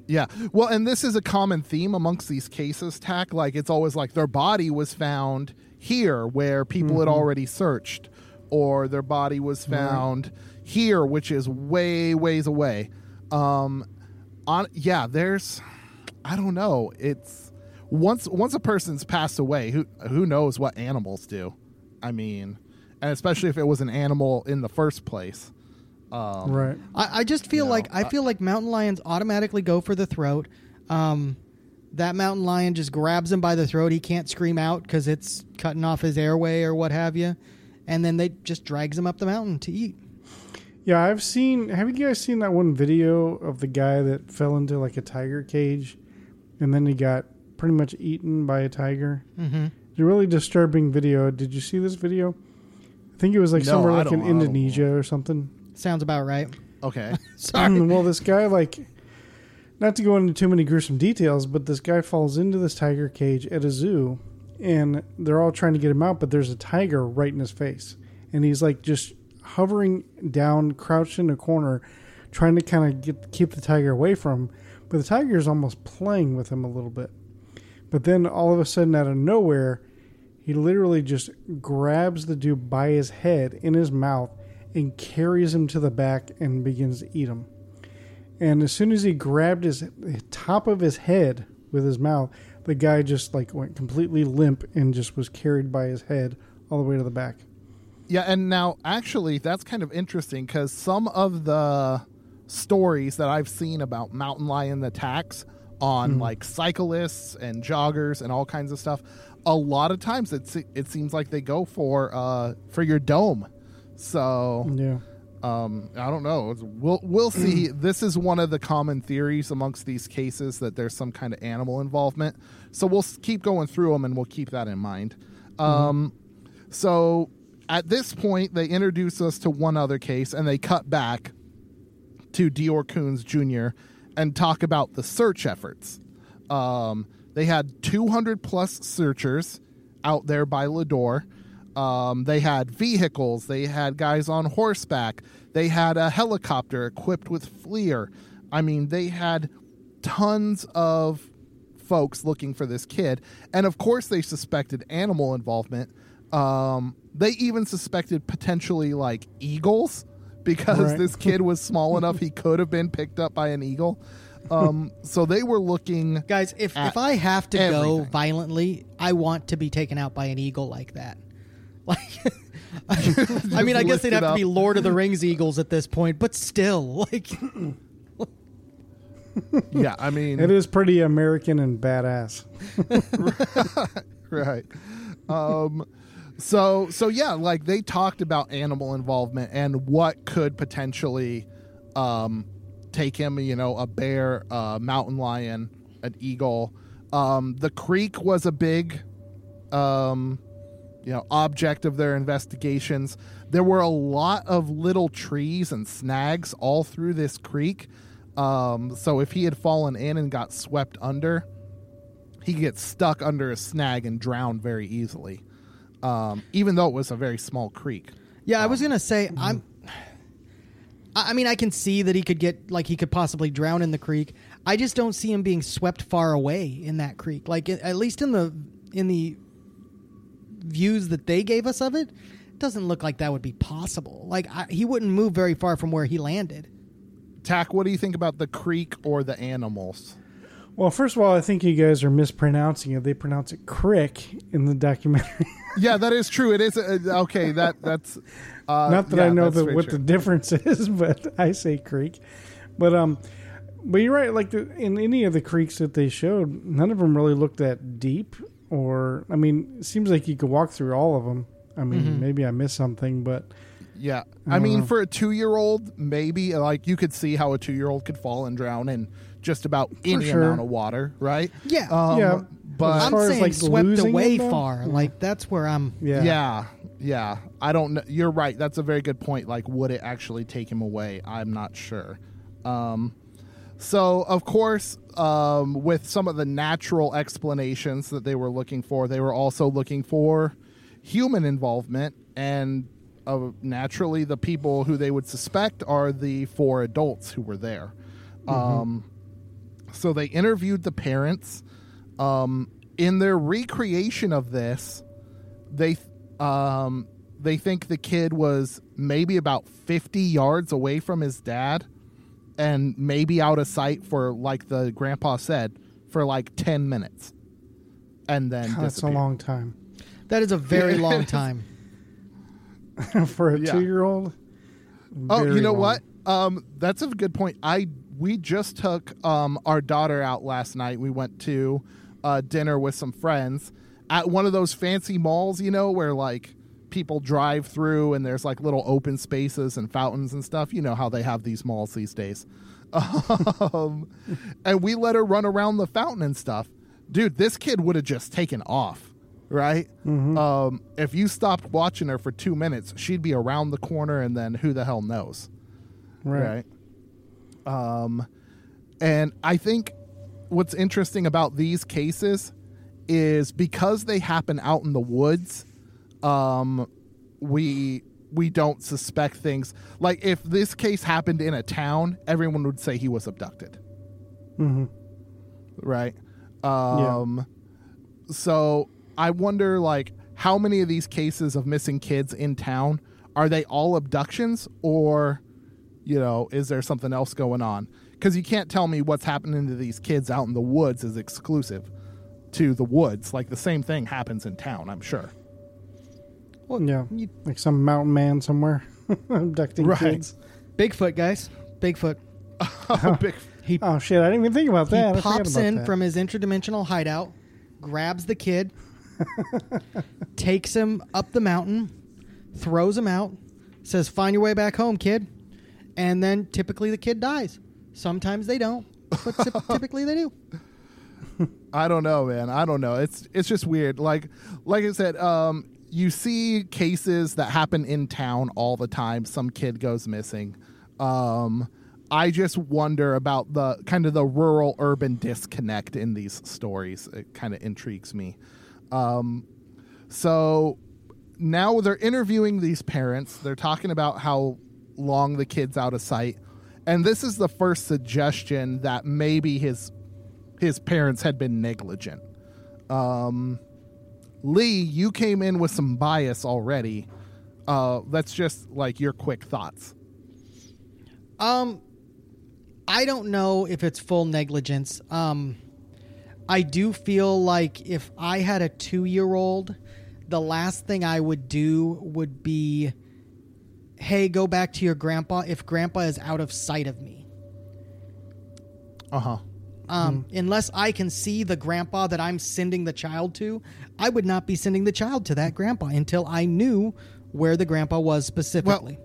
Yeah. Well and this is a common theme amongst these cases Tach. Like it's always like their body was found here where people had already searched or their body was found here which is way ways away. Um on yeah there's i don't know. It's once once a person's passed away who who knows what animals do? I mean and especially if it was an animal in the first place right. I, I just feel No, like I feel like mountain lions automatically go for the throat. Um, that mountain lion just grabs him by the throat. He can't scream out because it's cutting off his airway or what have you, and then they just drags him up the mountain to eat. Yeah, I've seen. Have you guys seen that one video of the guy that fell into like a tiger cage, and then he got pretty much eaten by a tiger? Mm-hmm. It's a really disturbing video. Did you see this video? I think it was like No, somewhere I like in don't- I don't- Indonesia or something. Sounds about right. okay mm, well, this guy like, not to go into too many gruesome details, but this guy falls into this tiger cage at a zoo, and they're all trying to get him out, but there's a tiger right in his face, and he's like just hovering down, crouched in a corner, trying to kind of get keep the tiger away from him, but the tiger is almost playing with him a little bit. But then all of a sudden, out of nowhere, he literally just grabs the dude by his head in his mouth and carries him to the back and begins to eat him. And as soon as he grabbed his top of his head with his mouth, the guy just like went completely limp and just was carried by his head all the way to the back. Yeah, and now actually that's kind of interesting because some of the stories that I've seen about mountain lion attacks on like cyclists and joggers and all kinds of stuff, a lot of times it it seems like they go for uh for your dome. So Yeah. um, I don't know. We'll we'll see. this is one of the common theories amongst these cases that there's some kind of animal involvement. So we'll keep going through them, and we'll keep that in mind. Um, so at this point, they introduce us to one other case, and they cut back to DeOrr Kunz Jr. and talk about the search efforts. Um, they had 200 plus searchers out there by Leadore. Um, they had vehicles. They had guys on horseback. They had a helicopter equipped with FLIR. I mean, they had tons of folks looking for this kid. And of course, they suspected animal involvement. Um, they even suspected potentially like eagles because Right. this kid was small enough he could have been picked up by an eagle. Um, so they were looking. Guys, if, if I have to go violently, I want to be taken out by an eagle like that. Like, I mean, I guess they'd have to be. Lord of the Rings eagles at this point, but still, like, Yeah, I mean, It is pretty American and badass. right. um, so so yeah, like they talked about animal involvement and what could potentially um, take him. You know, a bear, a mountain lion, an eagle. Um, the creek was a big, um, you know, object of their investigations. There were a lot of little trees and snags all through this creek. Um, so if he had fallen in and got swept under, he could get stuck under a snag and drown very easily. Um, even though it was a very small creek. Yeah, I was gonna say I'm. I I mean, I can see that he could get like he could possibly drown in the creek. I just don't see him being swept far away in that creek. Like at least in the in the views that they gave us of it, it doesn't look like that would be possible. Like I, he wouldn't move very far from where he landed. Tach, what do you think about the creek or the animals? Well, first of all, I think you guys are mispronouncing it. They pronounce it crick in the documentary. yeah, that is true. It is uh, okay. That that's uh, not that yeah, I know that's that what true. the difference is, but I say creek. But um, but you're right. Like the, in any of the creeks that they showed, none of them really looked that deep. Or I mean, it seems like you could walk through all of them. I mean, Mhm. maybe I missed something, but Yeah, I I, mean, know. for a two-year-old, maybe like you could see how a two-year-old could fall and drown in just about any sure. amount of water, right? Yeah. Um, Yeah, but I'm far as, saying like, swept away it, though? far. Like that's where I'm. yeah, yeah, yeah. I don't know. You're right. That's a very good point. Like, would it actually take him away? I'm not sure. Um, so, of course, um, with some of the natural explanations that they were looking for, they were also looking for human involvement. And uh, naturally, the people who they would suspect are the four adults who were there. Um, so they interviewed the parents. Um, in their recreation of this, they um, they think the kid was maybe about 50 yards away from his dad and maybe out of sight for like the grandpa said for like 10 minutes and then God, that's a long time That is a very long. Time. for a Yeah. two-year-old. Oh, you know long. what? Um, that's a good point. I we just took um, our daughter out last night. We went to uh, dinner with some friends at one of those fancy malls, you know, where like people drive through and there's like little open spaces and fountains and stuff. You know how they have these malls these days. Um, and we let her run around the fountain and stuff. Dude, this kid would have just taken off, right? Um, if you stopped watching her for two minutes, she'd be around the corner and then who the hell knows? Right. right? Um, and I think what's interesting about these cases is because they happen out in the woods, um, we we don't suspect things. Like if this case happened in a town, everyone would say he was abducted, Mm-hmm. right? Um, so I wonder like how many of these cases of missing kids in town are they all abductions or you know is there something else going on? Because you can't tell me what's happening to these kids out in the woods is exclusive to the woods. Like the same thing happens in town i'm sure yeah, like some mountain man somewhere abducting Right. kids. Bigfoot, guys. Bigfoot. Big- He Oh shit! I didn't even think about that. He pops in that. from his interdimensional hideout, grabs the kid, takes him up the mountain, throws him out, says, "Find your way back home, kid," and then typically the kid dies. Sometimes they don't, but typ- typically they do. I don't know, man. I don't know. It's it's just weird. Like like I said, um, you see cases that happen in town all the time. Some kid goes missing. Um, I just wonder about the kind of the rural urban disconnect in these stories. It kind of intrigues me. Um, so now they're interviewing these parents. They're talking about how long the kid's out of sight. And this is the first suggestion that maybe his his parents had been negligent. Um, Lee, you came in with some bias already. Uh, that's just like your quick thoughts. Um, I don't know if it's full negligence. Um, I do feel like if I had a two year old, the last thing I would do would be, hey, go back to your grandpa if grandpa is out of sight of me. Uh huh. Um, Unless I can see the grandpa that I'm sending the child to, I would not be sending the child to that grandpa until I knew where the grandpa was specifically.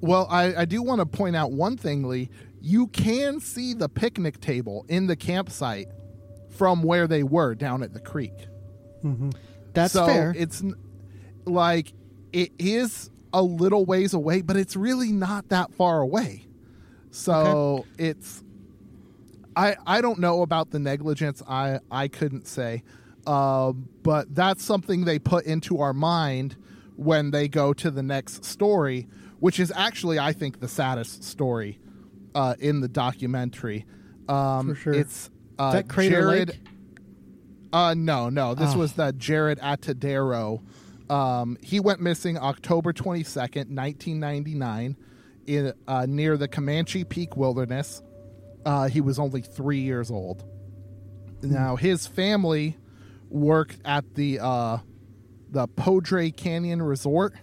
Well, I, I do want to point out one thing, Lee. You can see the picnic table in the campsite from where they were down at the creek. That's fair. so fair. It's like it is a little ways away, but it's really not that far away. So it's I I don't know about the negligence. I I couldn't say, um, but that's something they put into our mind when they go to the next story, which is actually I think the saddest story uh, in the documentary. Um, For sure. It's uh, Is that Crater Jaryd. Lake? Uh, no, no. This Oh. was the Jaryd Atadero. Um, he went missing October 22nd, 1999, in, uh, near the Comanche Peak Wilderness. Uh, he was only three years old. Now, his family worked at the uh, the Poudre Canyon Resort,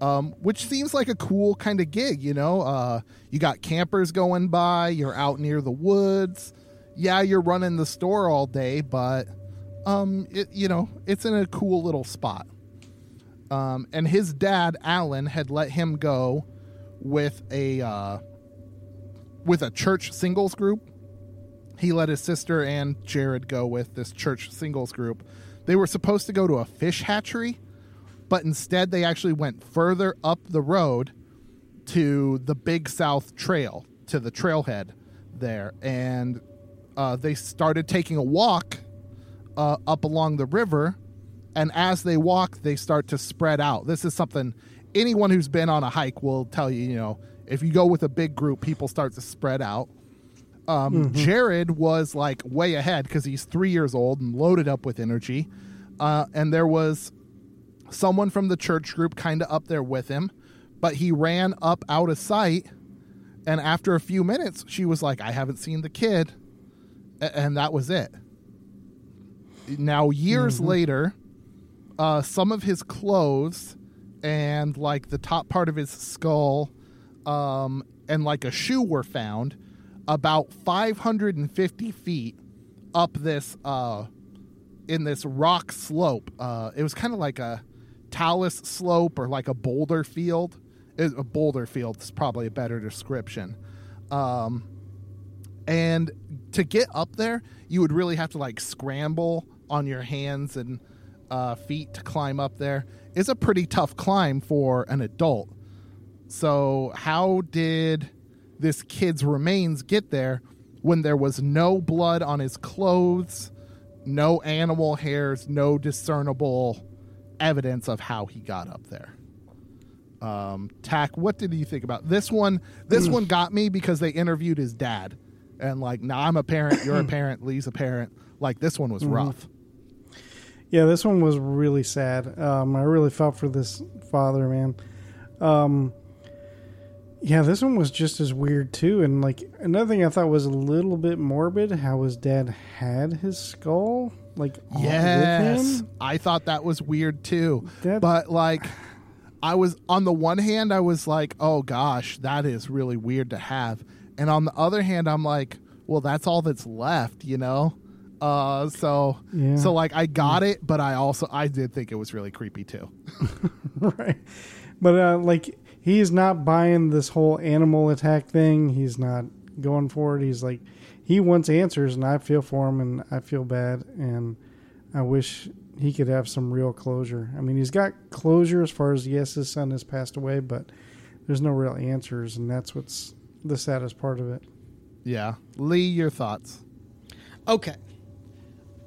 um, which seems like a cool kind of gig. You know, uh, you got campers going by, you're out near the woods. Yeah, you're running the store all day, but um, it, you know, it's in a cool little spot. Um, and his dad, Alan, had let him go with a uh, with a church singles group. He let his sister and Jared go with this church singles group. They were supposed to go to a fish hatchery, but instead they actually went further up the road to the Big South Trail, to the trailhead there. And uh, they started taking a walk uh, up along the river. And as they walk, they start to spread out. This is something anyone who's been on a hike will tell you, you know, if you go with a big group, people start to spread out. Um, Jaryd was like way ahead because he's three years old and loaded up with energy. Uh, and there was someone from the church group kind of up there with him, but he ran up out of sight. And after a few minutes, she was like, I haven't seen the kid. A- And that was it. Now, years later, uh, some of his clothes and like the top part of his skull um, and like a shoe were found about 550 feet up this uh, in this rock slope. Uh, it was kind of like a talus slope or like a boulder field. It- a boulder field is probably a better description. Um, and to get up there, you would really have to like scramble on your hands and uh, feet to climb up there. It's a pretty tough climb for an adult. So, how did this kid's remains get there when there was no blood on his clothes, no animal hairs, no discernible evidence of how he got up there? Um, Tach, what did you think about this one? This one got me because they interviewed his dad, and like, now I'm a parent, you're a parent, Lee's a parent. Like, this one was rough. Yeah, this one was really sad. Um, I really felt for this father, man. Um, yeah, this one was just as weird too. And like another thing I thought was a little bit morbid how his dad had his skull like Yes. I thought that was weird too. That- but like, I was on the one hand, I was like, "Oh gosh, that is really weird to have," and on the other hand, I'm like, "Well, that's all that's left," you know. Uh, so Yeah. so like I got it, but I also I did think it was really creepy too. right. But uh, like he is not buying this whole animal attack thing. He's not going for it. He's like he wants answers, and I feel for him, and I feel bad, and I wish he could have some real closure. I mean, he's got closure as far as yes, his son has passed away, but there's no real answers, and that's what's the saddest part of it. Yeah, Lee, your thoughts? Okay.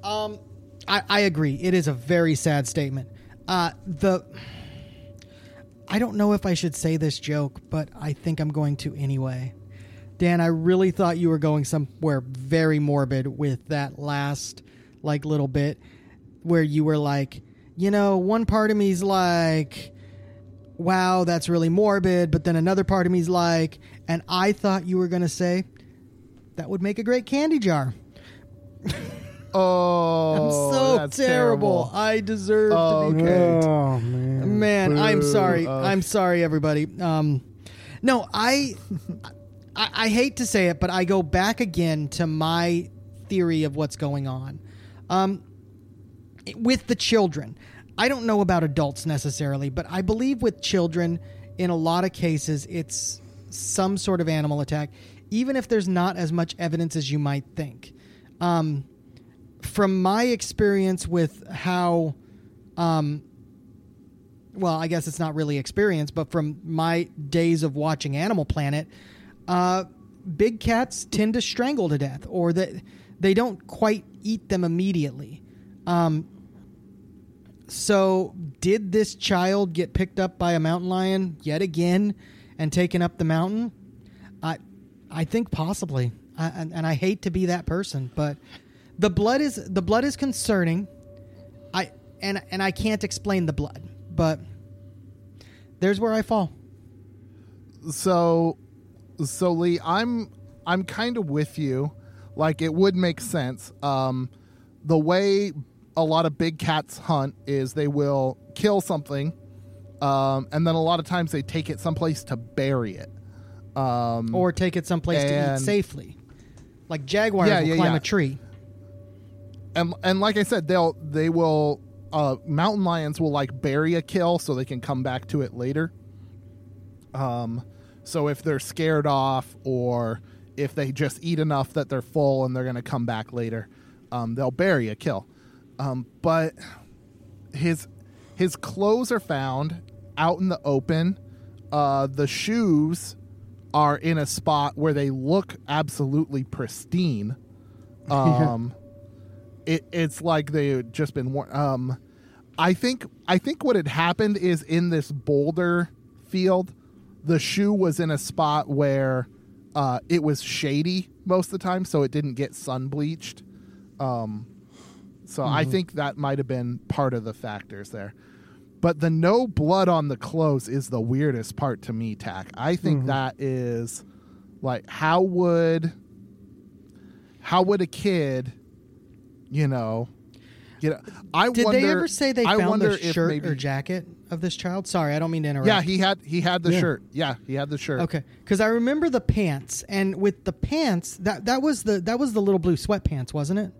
Um, I, I agree. It is a very sad statement. Uh, the I don't know if I should say this joke, but I think I'm going to anyway. Dan, I really thought you were going somewhere very morbid with that last like little bit where you were like, you know, one part of me's like, wow, that's really morbid, but then another part of me's like, and I thought you were going to say that would make a great candy jar. Oh, I'm so that's terrible. I deserve to be Okay. Oh man, Man, I'm sorry. Uh, I'm sorry, everybody. Um, no, I, I, I hate to say it, but I go back again to my theory of what's going on. Um, with the children, I don't know about adults necessarily, but I believe with children, in a lot of cases, it's some sort of animal attack, even if there's not as much evidence as you might think. Um, from my experience with how, um, well, I guess it's not really experience, but from my days of watching Animal Planet, uh, big cats tend to strangle to death, or that they don't quite eat them immediately. Um, so, did this child get picked up by a mountain lion yet again and taken up the mountain? I, I think possibly, I, and, and I hate to be that person, but the blood is the blood is concerning. I and and I can't explain the blood, but there's where I fall. So, so Lee, I'm I'm kind of with you. Like it would make sense. Um, the way a lot of big cats hunt is they will kill something, um, and then a lot of times they take it someplace to bury it, um, or take it someplace to eat safely. Like jaguars Yeah, will yeah, climb yeah. a tree. and and like I said, they'll they will uh, mountain lions will like bury a kill so they can come back to it later. Um, so if they're scared off or if they just eat enough that they're full and they're going to come back later, um, they'll bury a kill. Um, but his his clothes are found out in the open. Uh, the shoes are in a spot where they look absolutely pristine. Um, it, it's like they had just been worn. Um, I think I think what had happened is in this boulder field, the shoe was in a spot where uh, it was shady most of the time, so it didn't get sun bleached. Um, so I think that might have been part of the factors there. But the no blood on the clothes is the weirdest part to me, Tach. I think that is like how would how would a kid, you know, you know, I Did wonder, they ever say they I found wonder the shirt maybe, or jacket of this child? Sorry, I don't mean to interrupt. Yeah, he had he had the Yeah. shirt. Yeah, he had the shirt. Okay, because I remember the pants, and with the pants, that that was the that was the little blue sweatpants, wasn't it?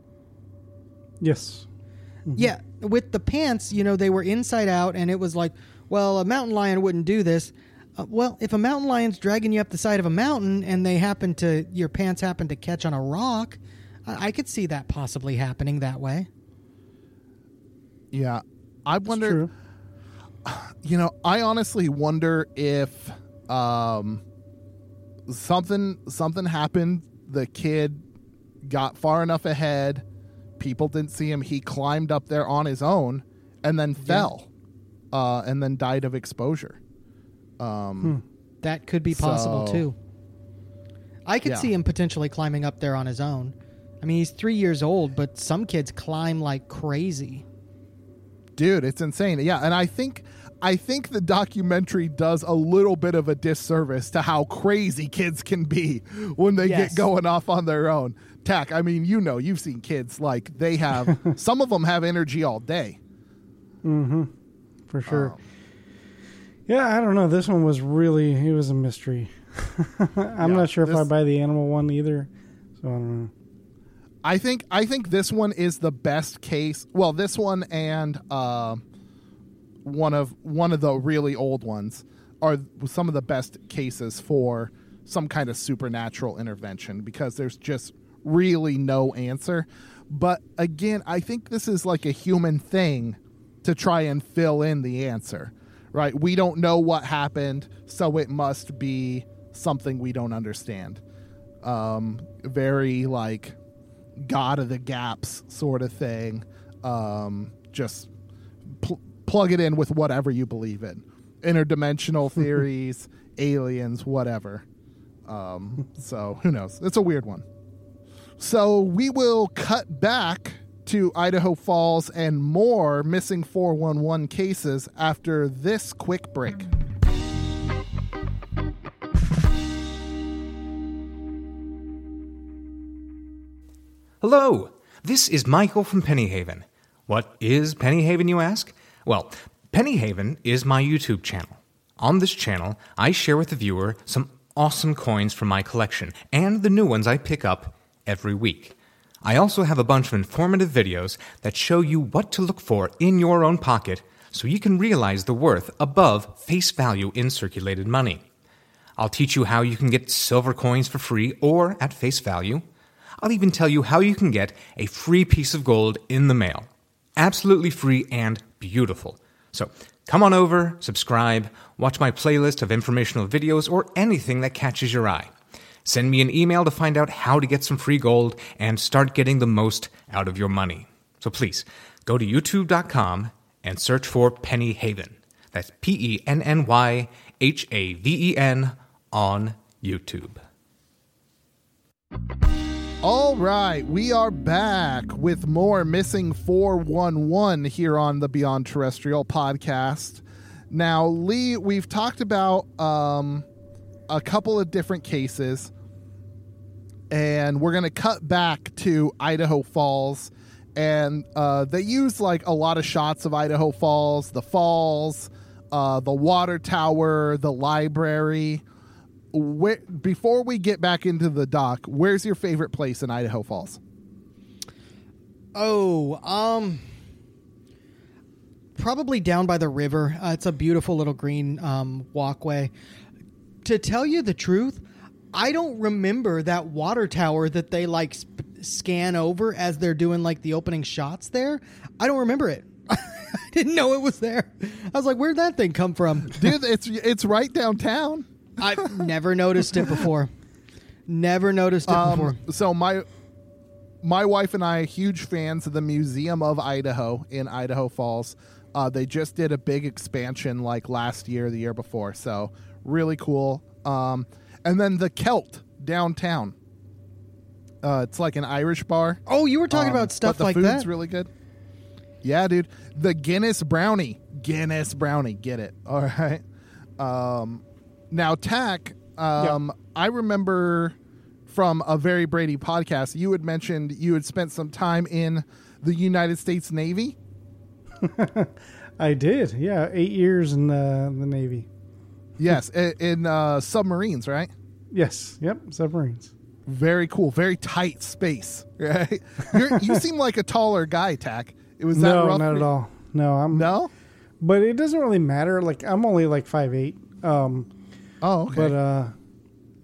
Yes. Yeah, with the pants, you know, they were inside out, and it was like, well, a mountain lion wouldn't do this. Uh, well, if a mountain lion's dragging you up the side of a mountain, and they happen to your pants happen to catch on a rock, I, could see that possibly happening that way. Yeah, I wonder. You know, I honestly wonder if um, something something happened. The kid got far enough ahead. People didn't see him. He climbed up there on his own and then fell, uh, and then died of exposure. Um, That could be possible So- too. I could Yeah. see him potentially climbing up there on his own. I mean, he's three years old, but some kids climb like crazy. dude it's insane yeah and i think i think the documentary does a little bit of a disservice to how crazy kids can be when they Yes. get going off on their own Tach i mean you know you've seen kids like they have some of them have energy all day Mhm. for sure. yeah, I don't know. This one was really it was a mystery. I'm Yeah, not sure if I buy the animal one either. So I don't know. I think i think this one is the best case well this one and uh, one of one of the really old ones are some of the best cases for some kind of supernatural intervention because there's just really no answer. But again, I think this is like a human thing to try and fill in the answer, right? We don't know what happened, so it must be something we don't understand. Um, very like God of the gaps sort of thing. Um, just pl- plug it in with whatever you believe in interdimensional theories, aliens, whatever. Um, so who knows? It's a weird one. So we will cut back to Idaho Falls and more missing 411 cases after this quick break. Hello, this is Michael from Pennyhaven. What is Pennyhaven, you ask? Well, Pennyhaven is my YouTube channel. On this channel, I share with the viewer some awesome coins from my collection and the new ones I pick up every week. I also have a bunch of informative videos that show you what to look for in your own pocket so you can realize the worth above face value in circulated money. I'll teach you how you can get silver coins for free or at face value. I'll even tell you how you can get a free piece of gold in the mail. Absolutely free and beautiful. So come on over, subscribe, watch my playlist of informational videos, or anything that catches your eye. Send me an email to find out how to get some free gold and start getting the most out of your money. So please go to youtube.com and search for Penny Haven. That's P E N N Y H A V E N on YouTube. All right, we are back with more Missing 411 here on the Beyond Terrestrial podcast. Now, Lee, we've talked about um, a couple of different cases, and we're going to cut back to Idaho Falls. And uh, they use like a lot of shots of Idaho Falls, the falls, uh, the water tower, the library where, before we get back into the dock, where's your favorite place in Idaho Falls? Oh, um, probably down by the river. Uh, it's a beautiful little green um, walkway. To tell you the truth, I don't remember that water tower that they like sp- scan over as they're doing like the opening shots there. I don't remember it. I didn't know it was there. I was like, where'd that thing come from? Dude, it's it's right downtown. I've never noticed it before. Never noticed it Um, before. so my my wife and I are huge fans of the Museum of Idaho in Idaho Falls. Uh, they just did a big expansion like last year, the year before. So really cool. Um, and then the Celt downtown. Uh, it's like an Irish bar. Oh, you were talking Um, about stuff but the like food's that. really good. Yeah, dude. The Guinness brownie. Guinness brownie. Get it. All right. Um, now, Tach, um, I remember from a Very Brady podcast, you had mentioned you had spent some time in the United States Navy. I did. Yeah, eight years in uh, the Navy. Yes, i- in uh, submarines, right? Yes. Yep. Submarines. Very cool. Very tight space, right? You're, you seem like a taller guy, Tach. It was that no, rough? not at all. No, I'm No. But it doesn't really matter. Like I'm only like five eight. Um, Oh, okay. but uh,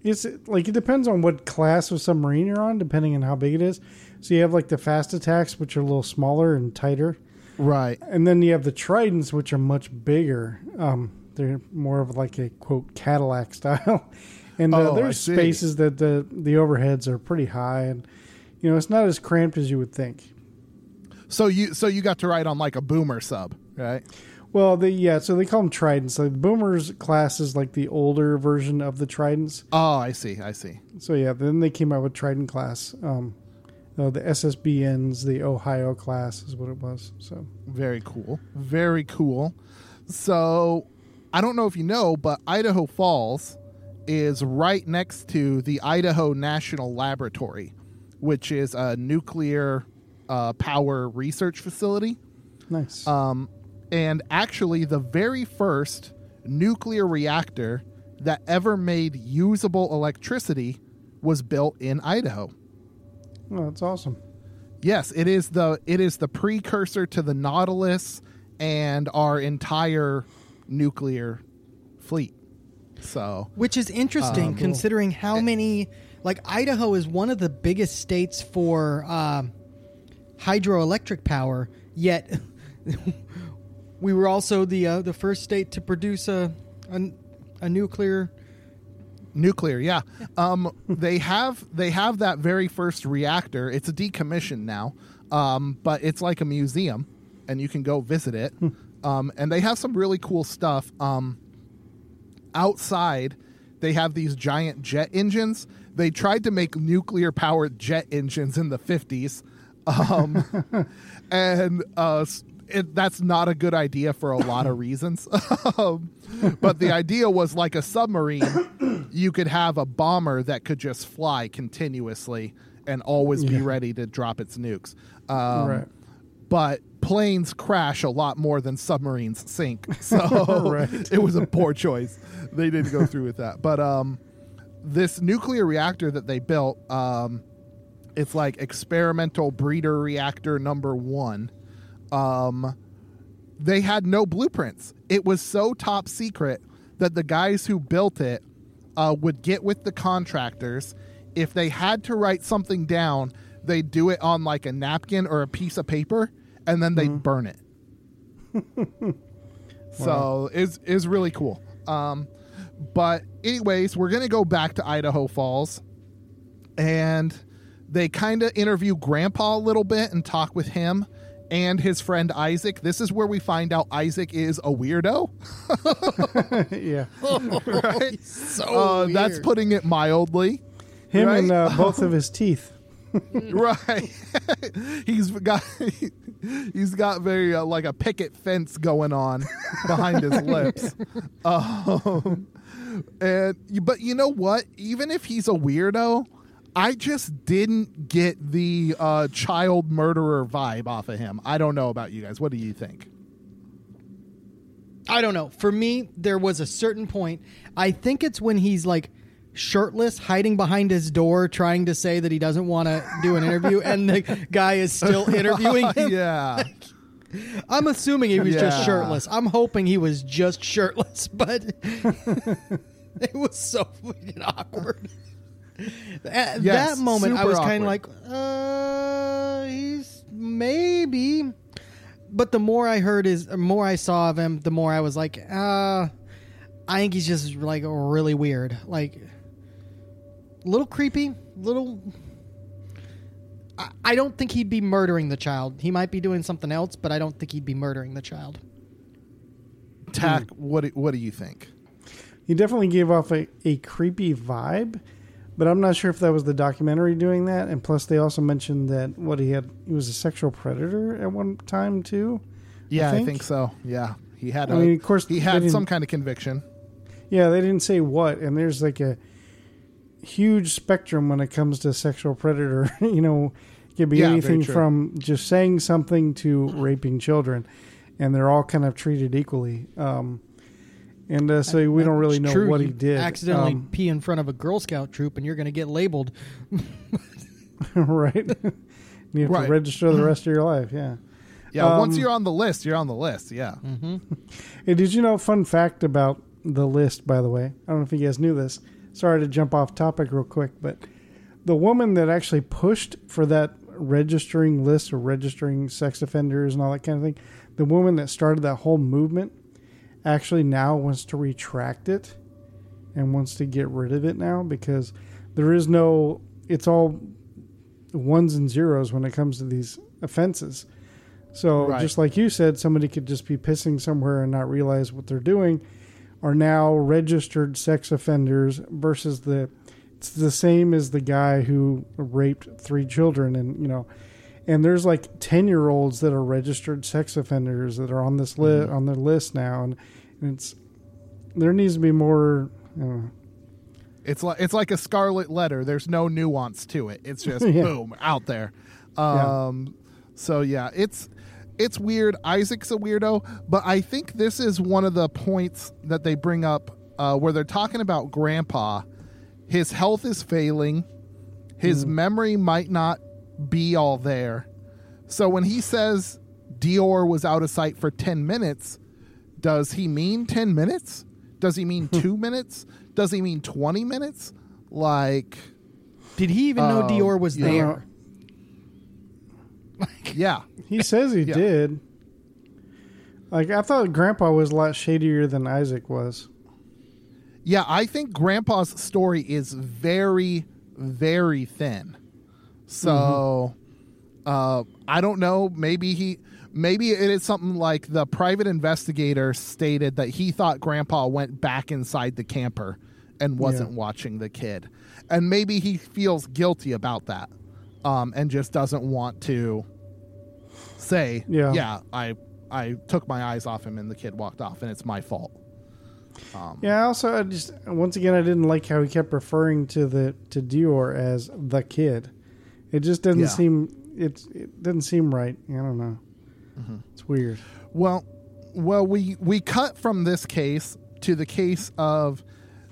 it's like it depends on what class of submarine you're on, depending on how big it is. So you have like the fast attacks, which are a little smaller and tighter, right. and then you have the tridents, which are much bigger. Um, they're more of like a quote Cadillac style, and uh, Oh, there's spaces that the the overheads are pretty high, and you know it's not as cramped as you would think. So you so you got to ride on like a boomer sub, right? Well, they yeah, so they call them tridents. Like boomers class is like the older version of the tridents. Oh, I see. I see. So yeah, then they came out with trident class. Um, no, the SSBN's the Ohio class is what it was. So Very cool. Very cool. So, I don't know if you know, but Idaho Falls is right next to the Idaho National Laboratory, which is a nuclear uh, power research facility. nice. Um, and actually, the very first nuclear reactor that ever made usable electricity was built in Idaho. oh, that's awesome. Yes, it is the it is the precursor to the Nautilus and our entire nuclear fleet. So Which is interesting Um, considering how many, like Idaho is one of the biggest states for um hydroelectric power. Yet, we were also the uh, the first state to produce a a, a nuclear. nuclear, yeah. Um, they have they have that very first reactor. It's decommissioned now, um, but it's like a museum, and you can go visit it. Um, and they have some really cool stuff. Um, outside, they have these giant jet engines. They tried to make nuclear powered jet engines in the fifties, um, and uh, s- it, that's not a good idea for a lot of reasons. um, but the idea was like a submarine, you could have a bomber that could just fly continuously and always be ready to drop its nukes. Um, Right. But planes crash a lot more than submarines sink, so Right. it was a poor choice. They didn't go through with that. But um, this nuclear reactor that they built, um, it's like experimental breeder reactor number one. Um, they had no blueprints. It was so top secret that the guys who built it uh, would get with the contractors. If they had to write something down, they'd do it on like a napkin or a piece of paper, and then they'd burn it. so is is really cool. Um, but anyways, we're gonna go back to Idaho Falls, and they kind of interview Grandpa a little bit and talk with him and his friend Isaac. This is where we find out Isaac is a weirdo. yeah. right? So uh, that's putting it mildly. Him and uh, both of his teeth. right. he's got he's got very uh, like a picket fence going on behind his lips. Um, and but you know what? Even if he's a weirdo, I just didn't get the uh, child murderer vibe off of him. I don't know about you guys. What do you think? I don't know. For me, there was a certain point. I think it's when he's like shirtless, hiding behind his door, trying to say that he doesn't want to do an interview, and the guy is still interviewing him. yeah. I'm assuming he was just shirtless. I'm hoping he was just shirtless, but it was so fucking awkward. At Yes, that moment, I was kind of like, uh, he's maybe. But the more I heard his, the more I saw of him, the more I was like, uh, I think he's just like really weird, like a little creepy, little. I- I don't think he'd be murdering the child. He might be doing something else, but I don't think he'd be murdering the child. Tach, what do, what do you think? He definitely gave off a, a creepy vibe, but I'm not sure if that was the documentary doing that. And plus, they also mentioned that what he had, he was a sexual predator at one time too. Yeah, I think, think? so. Yeah, he had. I a- mean, of course, he had some kind of conviction. Yeah, they didn't say what, and there's like a huge spectrum when it comes to sexual predator. you know, it could be Yeah, anything from just saying something to raping children, and they're all kind of treated equally. Um, and uh, so we don't really know true, what he did. Accidentally Um, pee in front of a Girl Scout troop, and you're going to get labeled. right? you have Right. to register the rest of your life. Yeah. Yeah, once Um, you're on the list, you're on the list. Yeah. Hey, did you know? A fun fact about the list, by the way. I don't know if you guys knew this. Sorry to jump off topic real quick, but the woman that actually pushed for that registering list or registering sex offenders and all that kind of thing, the woman that started that whole movement, actually now wants to retract it and wants to get rid of it now because there is no. It's all ones and zeros when it comes to these offenses. So Right. just like you said, somebody could just be pissing somewhere and not realize what they're doing. Are now registered sex offenders versus the it's the same as the guy who raped three children and you know and there's like 10 year olds that are registered sex offenders that are on this list mm-hmm. on their list now and it's there needs to be more know, It's like it's like a scarlet letter. There's no nuance to it. It's just Yeah. boom out there. Yeah. Um, So yeah, it's it's weird. Isaac's a weirdo, but I think this is one of the points that they bring up uh, where they're talking about Grandpa. His health is failing. His memory might not be all there. So when he says DeOrr was out of sight for ten minutes, does he mean ten minutes? Does he mean two minutes? Does he mean twenty minutes? Like, Did he even know Um, DeOrr was yeah. there? yeah, He says he Yeah. did. Like I thought Grandpa was a lot shadier than Isaac was. Yeah, I think Grandpa's story is very, very thin. So, uh, I don't know. Maybe he, maybe it is something like the private investigator stated that he thought Grandpa went back inside the camper and wasn't watching the kid, and maybe he feels guilty about that, um, and just doesn't want to say, Yeah. yeah, I, I took my eyes off him and the kid walked off, and it's my fault." Yeah. Also, I just once again I didn't like how he kept referring to the to DeOrr as the kid. It just doesn't Yeah. seem it it doesn't seem right. I don't know. It's weird. Well, well, we we cut from this case to the case of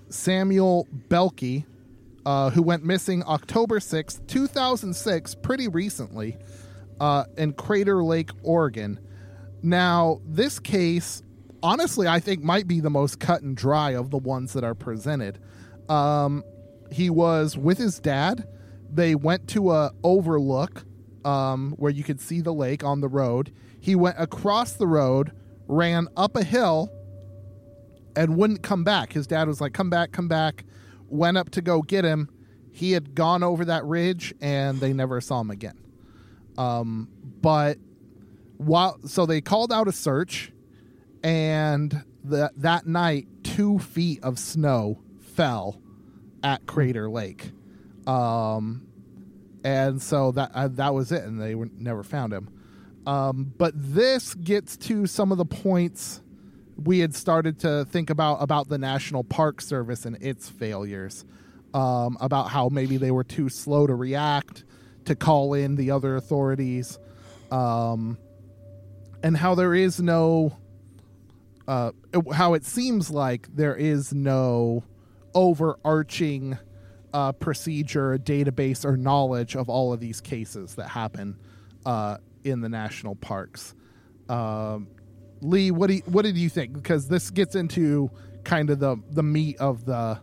Samuel Boehlke, uh, who went missing October 6, 2006, pretty recently, uh, in Crater Lake, Oregon. Now, this case, honestly, I think might be the most cut and dry of the ones that are presented. Um, he was with his dad. They went to a overlook um, where you could see the lake on the road. He went across the road, ran up a hill, and wouldn't come back. His dad was like, "Come back, come back." Went up to go get him. He had gone over that ridge, and they never saw him again. Um, but while so they called out a search, and the, that night, two feet of snow fell at Crater Lake. Um, and so that uh, that was it, and they were, never found him. Um, but this gets to some of the points we had started to think about about the National Park Service and its failures, um, about how maybe they were too slow to react, to call in the other authorities, um, and how there is no, uh, how it seems like there is no overarching uh, procedure, database, or knowledge of all of these cases that happen uh, in the national parks. Um, Lee, what do you, what did you think? Because this gets into kind of the the meat of the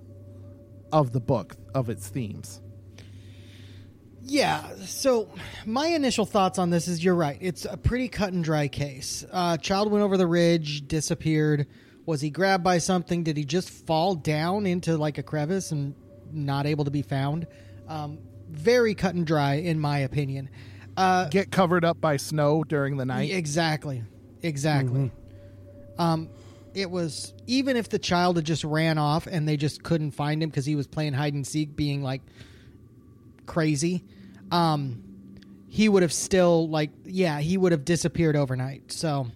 of the book of its themes. Yeah. So my initial thoughts on this is you're right. It's a pretty cut and dry case. Uh, child went over the ridge, disappeared. Was he grabbed by something? Did he just fall down into like a crevice and not able to be found? Um, very cut and dry, in my opinion. Uh, Get covered up by snow during the night. Exactly. Exactly. Um, it was even if the child had just ran off and they just couldn't find him because he was playing hide and seek, being like crazy. Um, he would have still like yeah he would have disappeared overnight. So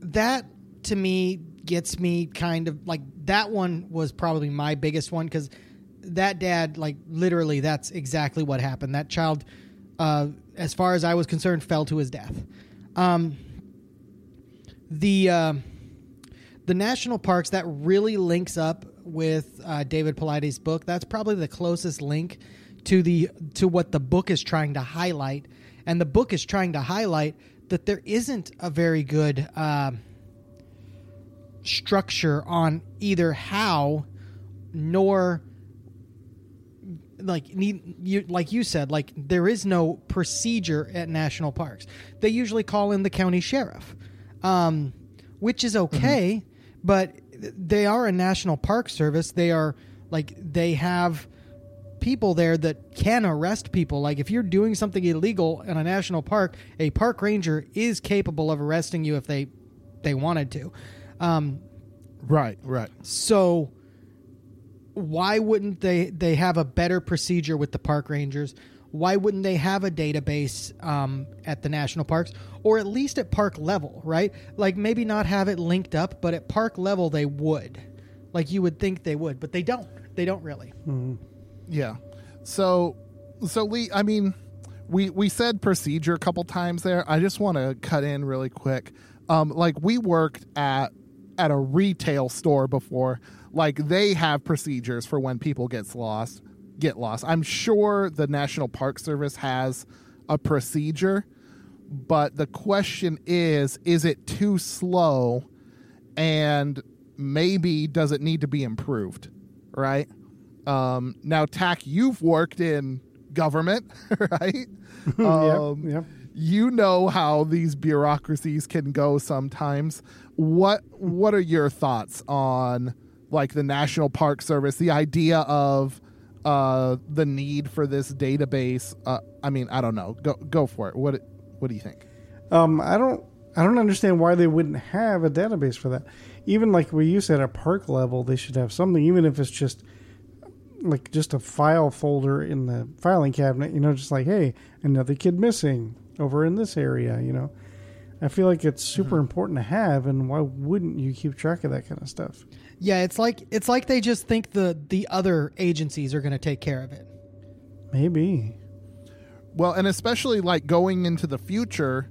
that to me gets me kind of like that one was probably my biggest one because that dad like literally that's exactly what happened. That child, uh, as far as I was concerned, fell to his death. Um, the uh, the national parks that really links up with uh, David Paulides' book. That's probably the closest link to the to what the book is trying to highlight, and the book is trying to highlight that there isn't a very good uh, structure on either how nor like need you like you said like there is no procedure at national parks. They usually call in the county sheriff um, which is okay but they are a national park service. They are like they have people there that can arrest people. Like if you're doing something illegal in a national park a park ranger is capable of arresting you if they they wanted to. Um, Right, right. so why wouldn't they they have a better procedure with the park rangers? Why wouldn't they have a database um, at the national parks or at least at park level, right? Like maybe not have it linked up, but at park level they would. Like you would think they would, but they don't. They don't really. Yeah. So, so Lee, I mean, we we said procedure a couple times there. I just want to cut in really quick. Um, like we worked at at a retail store before. Like they have procedures for when people gets lost, get lost. I'm sure the National Park Service has a procedure, but the question is, is it too slow? And maybe does it need to be improved? Right? Um, now, Tach, you've worked in government, right? Um, yep. You know how these bureaucracies can go sometimes. What What are your thoughts on like the National Park Service, the idea of uh, the need for this database? Uh, I mean, I don't know. Go go for it. What What do you think? Um, I don't, I don't understand why they wouldn't have a database for that. Even like we used at a park level, they should have something, even if it's just like just a file folder in the filing cabinet. You know, just like, hey, another kid missing over in this area. You know, I feel like it's super important to have, and why wouldn't you keep track of that kind of stuff? Yeah, it's like it's like they just think the the other agencies are going to take care of it. Maybe. Well, and especially like going into the future,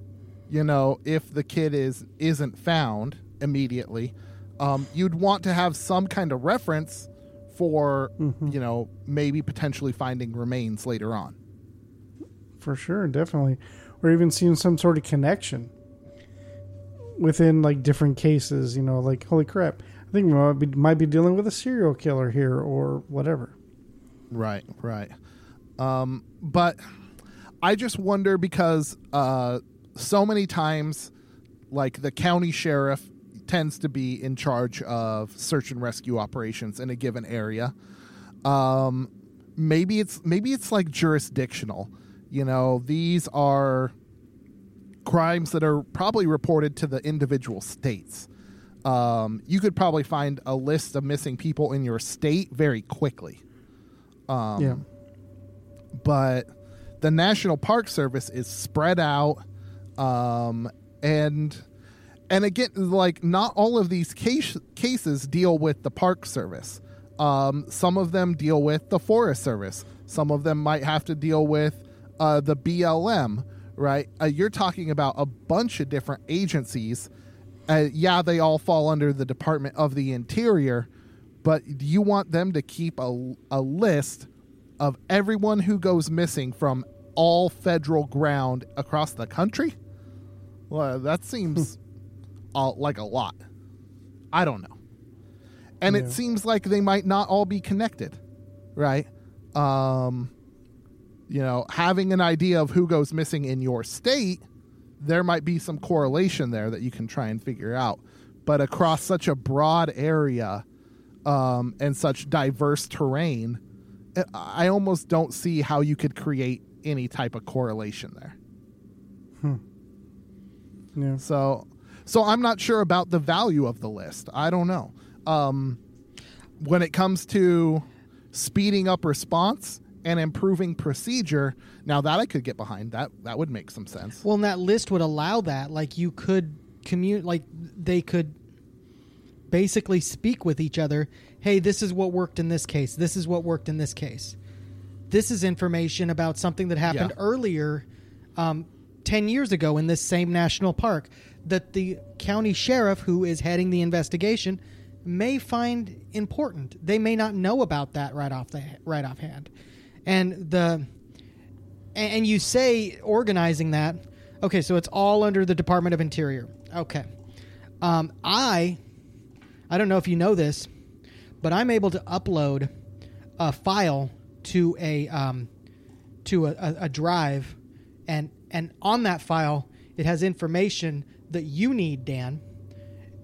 you know, if the kid is isn't found immediately, um, you'd want to have some kind of reference for you know maybe potentially finding remains later on. For sure, definitely. Or even seeing some sort of connection within like different cases, you know, like holy crap, I think we might be, might be dealing with a serial killer here or whatever. Right, right. Um, but I just wonder because uh, so many times, like the county sheriff tends to be in charge of search and rescue operations in a given area. Um, maybe it's maybe it's like jurisdictional. You know, these are crimes that are probably reported to the individual states. Um, you could probably find a list of missing people in your state very quickly. Um, yeah. But the National Park Service is spread out, um, and and again, like not all of these case, cases deal with the Park Service. Um, some of them deal with the Forest Service. Some of them might have to deal with uh, the BLM. Right? Uh, you're talking about a bunch of different agencies. Uh, yeah, they all fall under the Department of the Interior, but you want them to keep a, a list of everyone who goes missing from all federal ground across the country? Well, that seems uh, like a lot. I don't know. And Yeah. it seems like they might not all be connected, right? Um, you know, having an idea of who goes missing in your state, there might be some correlation there that you can try and figure out. But across such a broad area um, and such diverse terrain, I- I almost don't see how you could create any type of correlation there. Yeah. So, so I'm not sure about the value of the list. I don't know. Um, when it comes to speeding up response and improving procedure, now that I could get behind, that that would make some sense. Well, and that list would allow that. Like you could commute, like they could basically speak with each other. Hey, this is what worked in this case. This is what worked in this case. This is information about something that happened Yeah. earlier, um, ten years ago in this same national park. That the county sheriff who is heading the investigation may find important. They may not know about that right off the right offhand, and the and, you say organizing that okay so it's all under the department of interior. Okay. Um, i i don't know if you know this but i'm able to upload a file to a um, to a, a, a drive. And and on that file it has information that you need dan.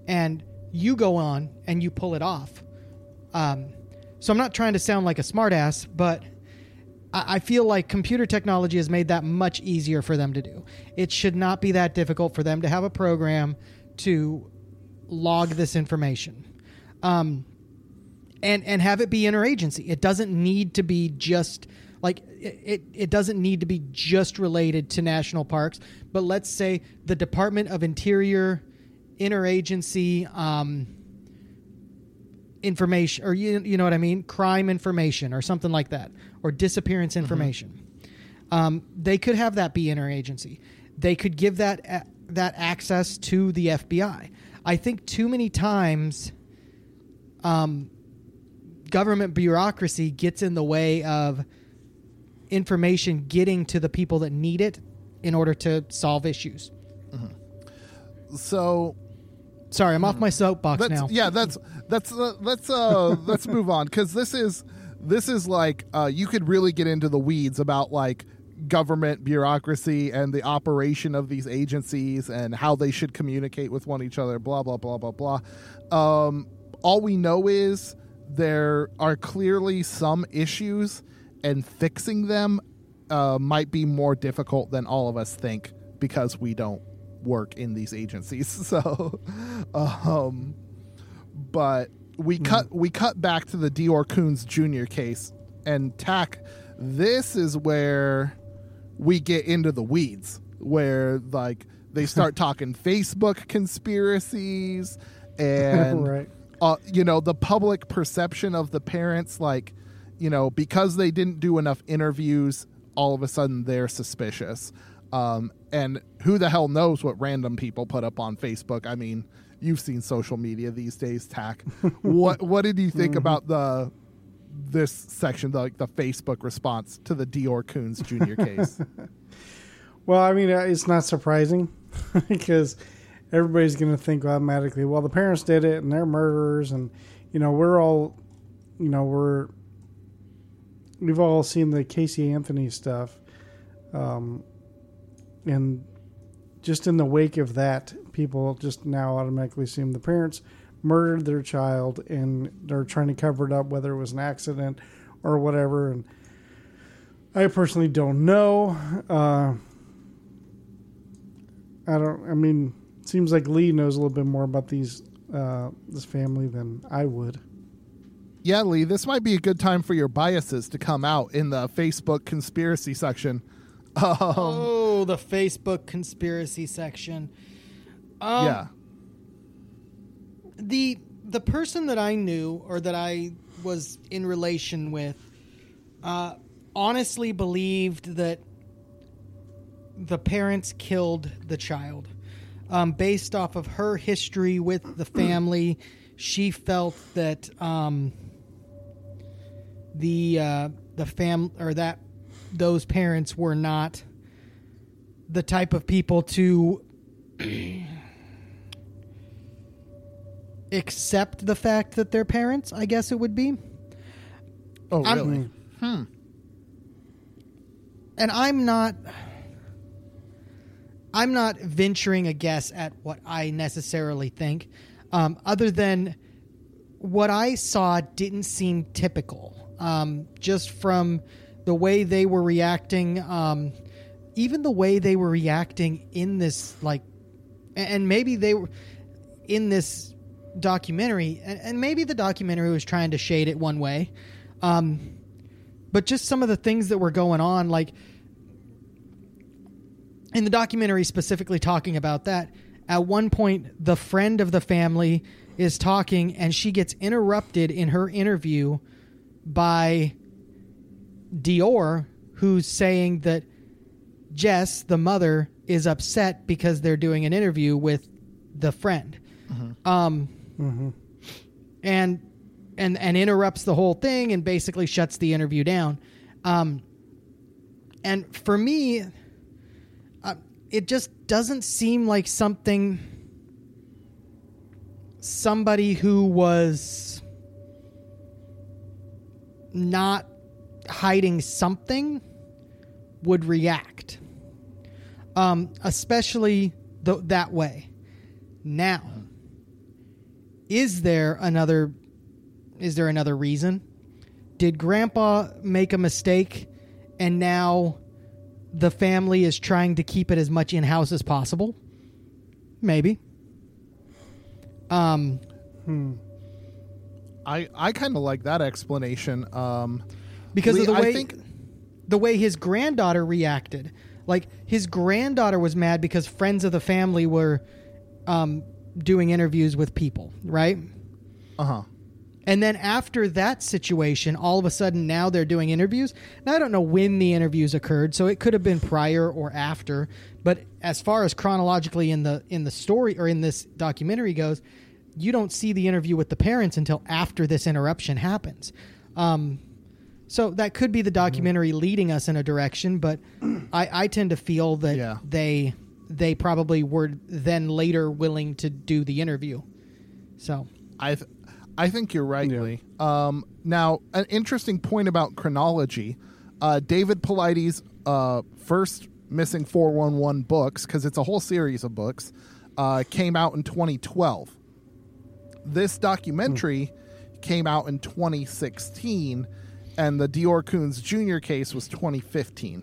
And you go on and you pull it off. Um, so i'm not trying to sound like a smartass but I feel like computer technology has made that much easier for them to do. It should not be that difficult for them to have a program to log this information, um, and and have it be interagency. It doesn't need to be just like it. It doesn't need to be just related to national parks. But let's say the Department of Interior interagency. Um, information or you, you know what i mean? Crime information or something like that or disappearance information. Um, they could have that be interagency they could give that a- that access to the fbi i. Think too many times um, government bureaucracy gets in the way of information getting to the people that need it in order to solve issues. So sorry i'm off my soapbox that's, now yeah, that's that's uh, let's uh let's move on because this is this is like uh, you could really get into the weeds about like government bureaucracy and the operation of these agencies and how they should communicate with one each other. Blah blah blah blah blah. Um, all we know is there are clearly some issues, and fixing them uh, might be more difficult than all of us think because we don't work in these agencies. So, um, but we cut we cut back to the DeOrr Kunz Jr. case and Tach. This is where we get into the weeds, where like they start talking Facebook conspiracies and Right. uh, you know the public perception of the parents, like you know because they didn't do enough interviews, all of a sudden they're suspicious. Um, and who the hell knows what random people put up on Facebook? I mean, you've seen social media these days. Tach, what what did you think about the this section, the, like the Facebook response to the DeOrr Kunz Jr. case. Well, I mean, uh, it's not surprising because everybody's going to think automatically, well, the parents did it and they're murderers. And, you know, we're all, you know, we're, we've all seen the Casey Anthony stuff. Um, and just in the wake of that, people just now automatically assume the parents murdered their child and they're trying to cover it up, whether it was an accident or whatever. And I personally don't know. Uh, I don't. I mean, it seems like Lee knows a little bit more about these uh, this family than I would. yeah, Lee, this might be a good time for your biases to come out in the Facebook conspiracy section. Um, oh, the Facebook conspiracy section. Um, yeah. the the person that I knew or that I was in relation with uh, honestly believed that the parents killed the child. Um, based off of her history with the family, she felt that um, the uh, the fam or that those parents were not the type of people to accept the fact that they're parents. I guess it would be. Oh, I'm- really? hmm. and I'm not I'm not venturing a guess at what I necessarily think, um, other than what I saw didn't seem typical. Um, just from the way they were reacting, um, even the way they were reacting in this, like, and maybe they were in this documentary, and, and maybe the documentary was trying to shade it one way. Um, but just some of the things that were going on, like in the documentary specifically talking about that, at one point, the friend of the family is talking and she gets interrupted in her interview by DeOrr, who's saying that Jess, the mother, is upset because they're doing an interview with the friend. Um, and and and interrupts the whole thing and basically shuts the interview down. Um, and for me, uh, it just doesn't seem like something somebody who was not hiding something would react, um, especially th- that way. Now, is there another? Is there another reason? Did Grandpa make a mistake, and now the family is trying to keep it as much in house as possible? Maybe. Um, hmm. I I kind of like that explanation. Um, because Lee, of the I way think- the way his granddaughter reacted. Like his granddaughter was mad because friends of the family were um, doing interviews with people, right? uh huh. And then after that situation, all of a sudden now they're doing interviews. Now I don't know when the interviews occurred, so it could have been prior or after. But as far as chronologically in the in the story or in this documentary goes, you don't see the interview with the parents until after this interruption happens. Um, so that could be the documentary leading us in a direction, but I, I tend to feel that Yeah. they they probably were then later willing to do the interview. So I th- I think you're right, Lee. Um, now, an interesting point about chronology. Uh, David Paulides' uh, first missing 411 books, because it's a whole series of books, uh, came out in 2012. This documentary came out in 2016, and the DeOrr Kunz Jr. case was 2015.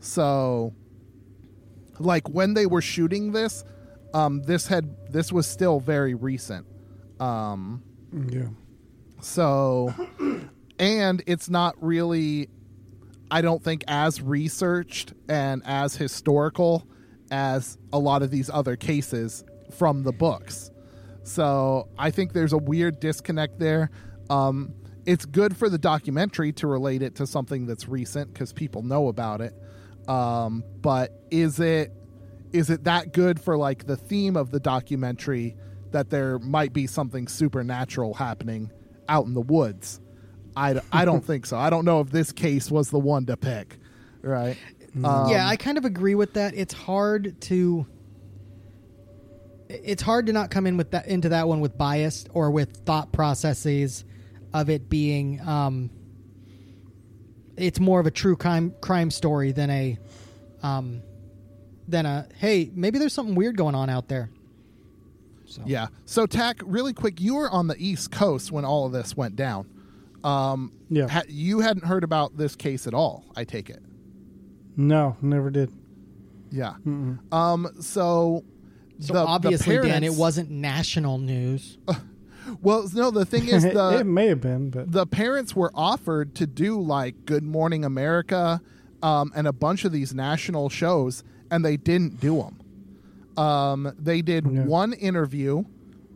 So, like when they were shooting this, um, this had this was still very recent. Um, Yeah. so, and it's not really, I don't think, as researched and as historical as a lot of these other cases from the books. So I think there's a weird disconnect there. Um, it's good for the documentary to relate it to something that's recent because people know about it. Um, but is it is it that good for like the theme of the documentary that there might be something supernatural happening out in the woods? I, I don't think so. I don't know if this case was the one to pick, right? Um, yeah, I kind of agree with that. It's hard to it's hard to not come in with that into that one with bias or with thought processes of it being um it's more of a true crime crime story than a um than a hey, maybe there's something weird going on out there. So Yeah. So, Tach, really quick, you were on the East Coast when all of this went down. Um, Yeah. ha- you hadn't heard about this case at all, I take it. No, never did. Yeah. Um, so, So the- the obviously, Dan, it wasn't national news. Well, no, the thing is, the it may have been, but the parents were offered to do like Good Morning America um, and a bunch of these national shows, and they didn't do them. Um, they did Yeah. one interview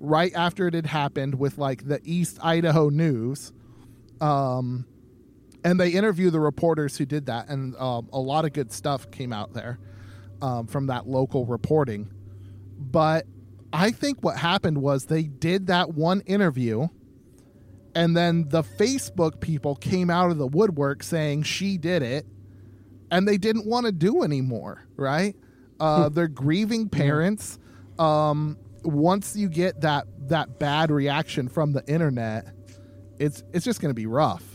right after it had happened with like the East Idaho News, um, and they interviewed the reporters who did that, and um, a lot of good stuff came out there um, from that local reporting. But I think what happened was they did that one interview and then the Facebook people came out of the woodwork saying she did it, and they didn't want to do anymore, right? Uh, they're grieving parents. Um, once you get that that bad reaction from the internet, it's it's just going to be rough.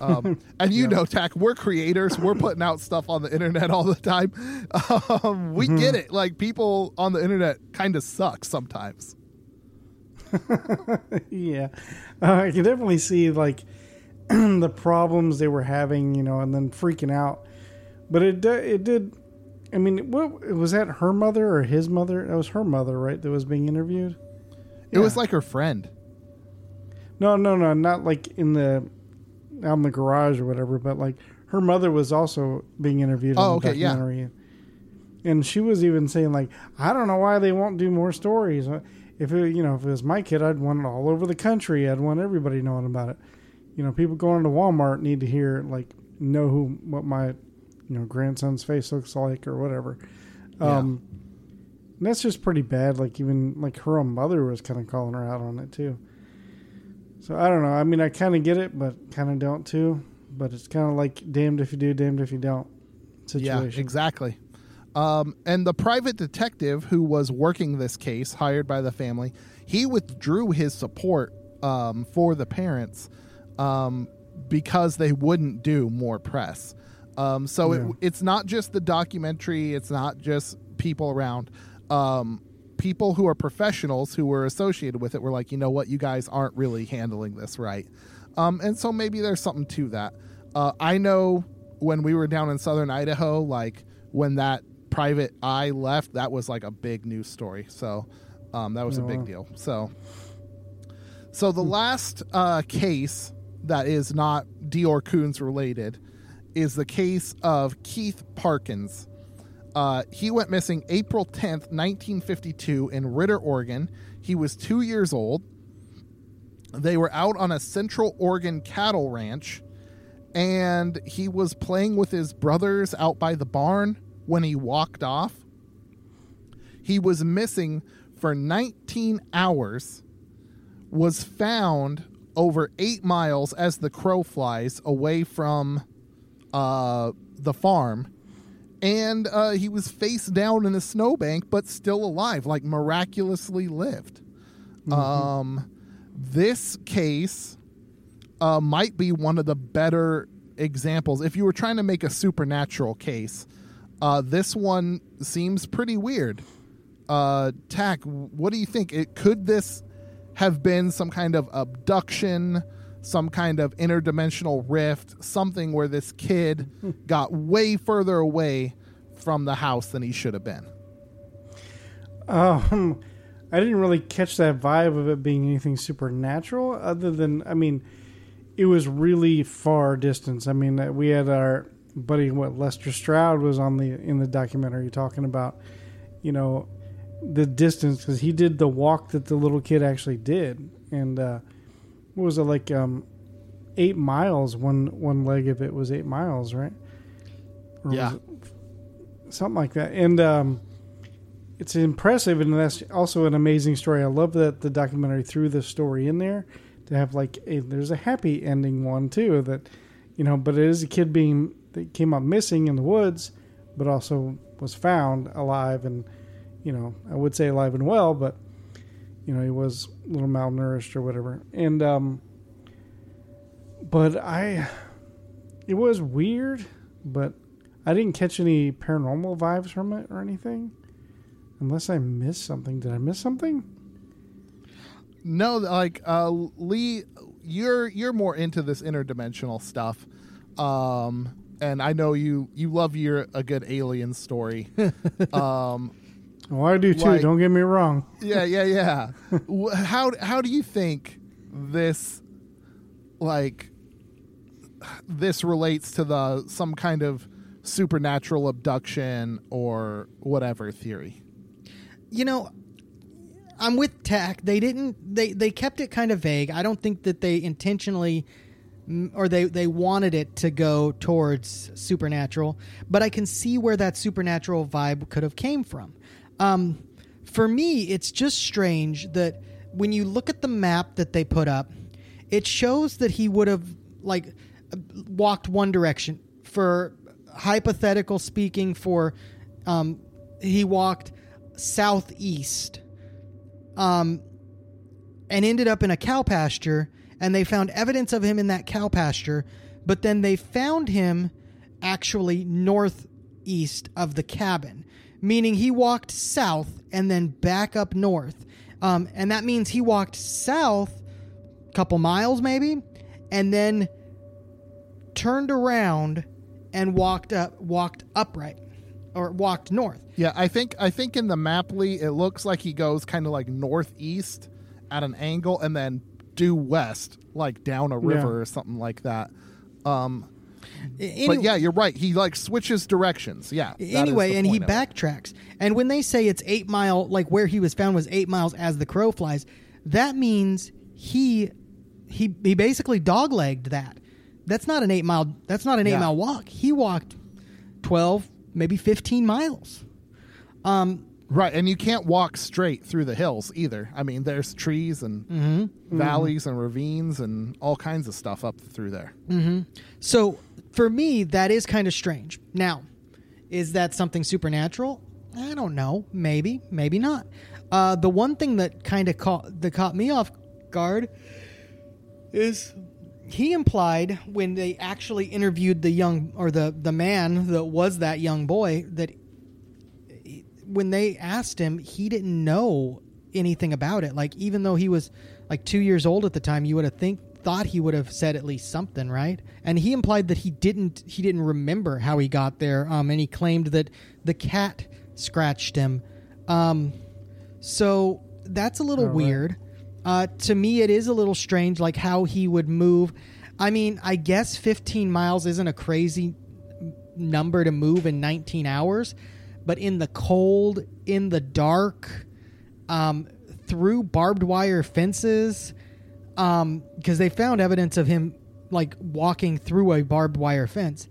Um, and you know, Tach, we're creators. We're putting out stuff on the internet all the time. Um, we get it. Like people on the internet kind of suck sometimes. yeah, uh, I can definitely see like the problems they were having, you know, and then freaking out. But it it did. I mean, what was that? Her mother or his mother? That was her mother, right? That was being interviewed. It was like her friend. No, no, no, not like in the out in the garage or whatever, but like her mother was also being interviewed Oh, in the okay, yeah. And she was even saying like, I don't know why they won't do more stories. Uh, If it, you know, if it was my kid, I'd want it all over the country. I'd want everybody knowing about it. You know, people going to Walmart need to hear like know who what my you know grandson's face looks like or whatever. Um, and that's just pretty bad. Like even like her own mother was kind of calling her out on it too. So I don't know. I mean, I kind of get it, but kind of don't too. But it's kind of like damned if you do, damned if you don't situation. Yeah, exactly. Um, and the private detective who was working this case, hired by the family, he withdrew his support um, for the parents um, because they wouldn't do more press. Um, so Yeah. it, it's not just the documentary, it's not just people around. Um, people who are professionals who were associated with it were like, you know what, you guys aren't really handling this right. Um, and so maybe there's something to that. Uh, I know when we were down in southern Idaho, like when that private eye left, that was like a big news story. So um, that was a big wow. deal. So, so the last uh, case that is not DeOrr Kunz related is the case of Keith Parkins. Uh, he went missing April 10th, 1952, in Ritter, Oregon. He was two years old. They were out on a Central Oregon cattle ranch, and he was playing with his brothers out by the barn when he walked off. He was missing for 19 hours, was found over eight miles as the crow flies away from uh, the farm and uh, he was face down in a snowbank, but still alive, like miraculously lived. Um, this case uh, might be one of the better examples. If you were trying to make a supernatural case, uh, this one seems pretty weird. Uh, Tach, what do you think? It could this have been some kind of abduction? Some kind of interdimensional rift, something where this kid got way further away from the house than he should have been. Um, I didn't really catch that vibe of it being anything supernatural, other than I mean, it was really far distance. I mean, we had our buddy, what Lester Stroud was on the in the documentary talking about, you know, the distance because he did the walk that the little kid actually did, and uh, what was it like? Um, eight miles. One one leg of it was eight miles, right? Or Yeah. something like that. And um, it's impressive, and that's also an amazing story. I love that the documentary threw this story in there to have like a there's a happy ending one too that you know, but it is a kid being that came up missing in the woods, but also was found alive and you know I would say alive and well, but you know he was a little malnourished or whatever, and um, but I it was weird, but I didn't catch any paranormal vibes from it or anything. Unless I missed something. Did I miss something? No, like uh, Lee, you're you're more into this interdimensional stuff, um, and I know you you love your a good alien story. um, Oh, I do too. Like- don't get me wrong. yeah, yeah, yeah. How how do you think this like this relates to the some kind of supernatural abduction or whatever theory? you know i'm with Tach they didn't they they kept it kind of vague i don't think that they intentionally or they they wanted it to go towards supernatural but i can see where that supernatural vibe could have came from um for me it's just strange that when you look at the map that they put up it shows that he would have like walked one direction. For hypothetical speaking for um he walked southeast um and ended up in a cow pasture and they found evidence of him in that cow pasture but then they found him actually northeast of the cabin meaning he walked south and then back up north um, and that means he walked south a couple miles maybe and then turned around and walked up walked upright or walked north Yeah, I think I think in the map, Lee, it looks like he goes kind of like northeast at an angle and then due west, like down a river Yeah. or something like that. Um, But yeah, you're right. He like switches directions. Yeah. anyway, and he it. backtracks. And when they say it's eight mile, like where he was found was eight miles as the crow flies, that means he he he basically doglegged that. That's not an eight mile. That's not an eight mile walk. He walked twelve, maybe fifteen miles. Um, Right, and you can't walk straight through the hills either. I mean, there's trees and Mm-hmm. valleys and ravines and all kinds of stuff up through there. So for me, that is kind of strange. Now, is that something supernatural? I don't know. Maybe, maybe not. Uh, the one thing that kind of caught that caught me off guard is he implied when they actually interviewed the young or the the man that was that young boy that he- when they asked him he didn't know anything about it like even though he was like 2 years old at the time you would have think thought he would have said at least something right and he implied that he didn't he didn't remember how he got there um and he claimed that the cat scratched him um so that's a little weird. Uh, to me, it is a little strange, like how he would move. I mean, I guess 15 miles isn't a crazy number to move in 19 hours, but in the cold, in the dark, um, through barbed wire fences, Um, because they found evidence of him like walking through a barbed wire fence.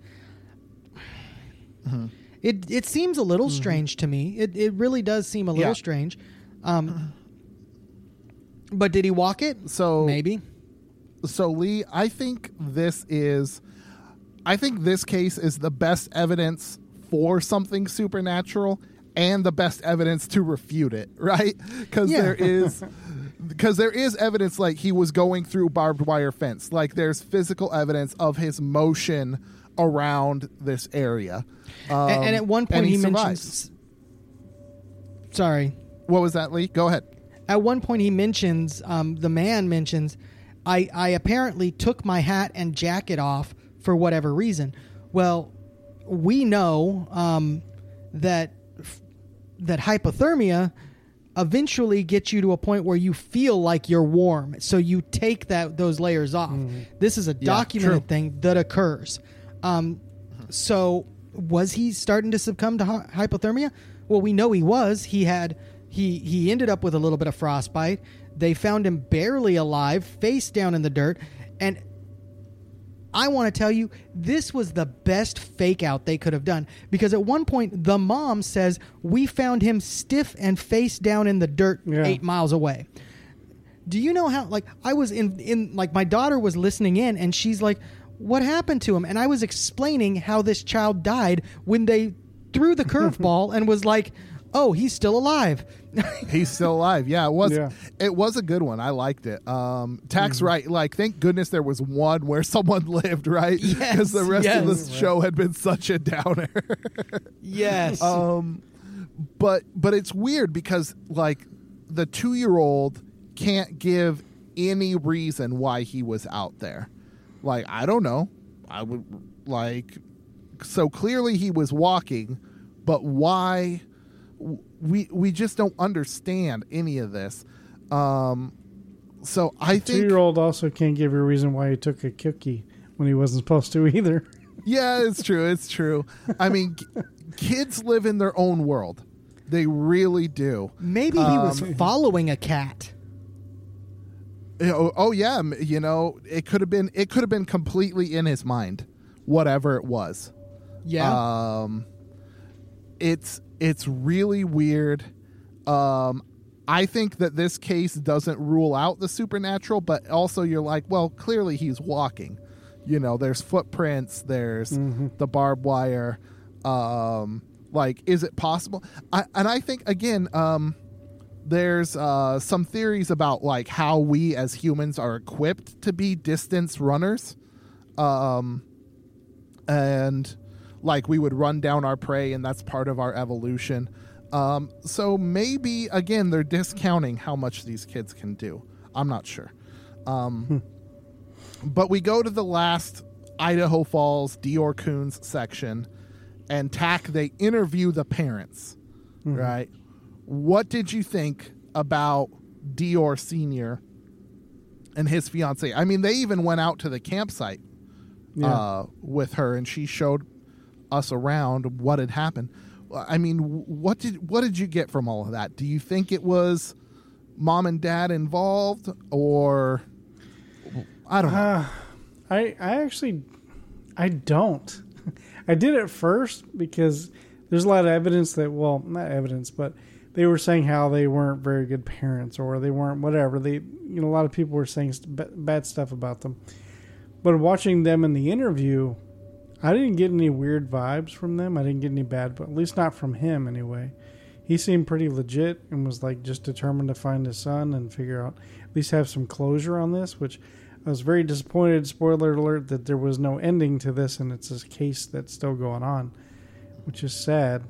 Mm-hmm. It it seems a little mm-hmm. strange to me. It it really does seem a little Yeah. strange. Um, uh-huh. but did he walk it? So Maybe. so Lee, I think this is I think this case is the best evidence for something supernatural and the best evidence to refute it, right? Cuz Yeah. there is because there is evidence like he was going through barbed wire fence. Like there's physical evidence of his motion around this area. Um, and, and at one point he, survives. mentions. Sorry. What was that, Lee? Go ahead. At one point he mentions um, the man mentions, I I apparently took my hat and jacket off for whatever reason. Well, we know um, that that hypothermia eventually get you to a point where you feel like you're warm. So you take that those layers off. This is a documented true. thing that occurs. Um, so was he starting to succumb to hy- hypothermia? Well we know he was. He had he he ended up with a little bit of frostbite. They found him barely alive face down in the dirt and I want to tell you, this was the best fake out they could have done because at one point the mom says, We found him stiff and face down in the dirt Yeah. eight miles away. do you know how like I was in in like my daughter was listening in and she's like what happened to him and I was explaining how this child died when they threw the curveball and was like oh he's still alive He's still alive. Yeah, it was. Yeah. It was a good one. I liked it. Um, Tach right. Like, thank goodness there was one where someone lived, right? Yes, Because the rest of yes. the show had been such a downer. yes um, but but it's weird because like the two year old can't give any reason why he was out there. Like I don't know. I would like so clearly he was walking, but why? We we just don't understand any of this. Um, so I Two think year old also can't give you a reason why he took a cookie when he wasn't supposed to either. Yeah, it's true. It's true. I mean, k- kids live in their own world. They really do. maybe he was Um, following a cat You know, oh yeah, you know, it could have been it could have been completely in his mind, whatever it was. yeah Um, it's it's really weird. Um, I think that this case doesn't rule out the supernatural, but also you're like, well, clearly he's walking. You know, there's footprints, there's the barbed wire. Um, like, is it possible? I, and I think again, um, there's uh, some theories about like how we as humans are equipped to be distance runners. Um, and like we would run down our prey and that's part of our evolution. Um, so maybe again they're discounting how much these kids can do. I'm not sure. Um, but we go to the last idaho falls DeOrr Kunz section and Tach they interview the parents right? What did you think about DeOrr senior and his fiance? I mean they even went out to the campsite Yeah. uh, with her, and she showed us around what had happened. I mean, what did what did you get from all of that? Do you think it was mom and dad involved, or I don't know? Uh, I I actually I don't. I did at first because there's a lot of evidence that well, not evidence, but they were saying how they weren't very good parents or they weren't whatever. They you know a lot of people were saying bad stuff about them. But watching them in the interview, I didn't get any weird vibes from them. I didn't get any bad, but at least not from him anyway. He seemed pretty legit and was like just determined to find his son and figure out at least have some closure on this, which I was very disappointed, spoiler alert, that there was no ending to this and it's a case that's still going on, which is sad.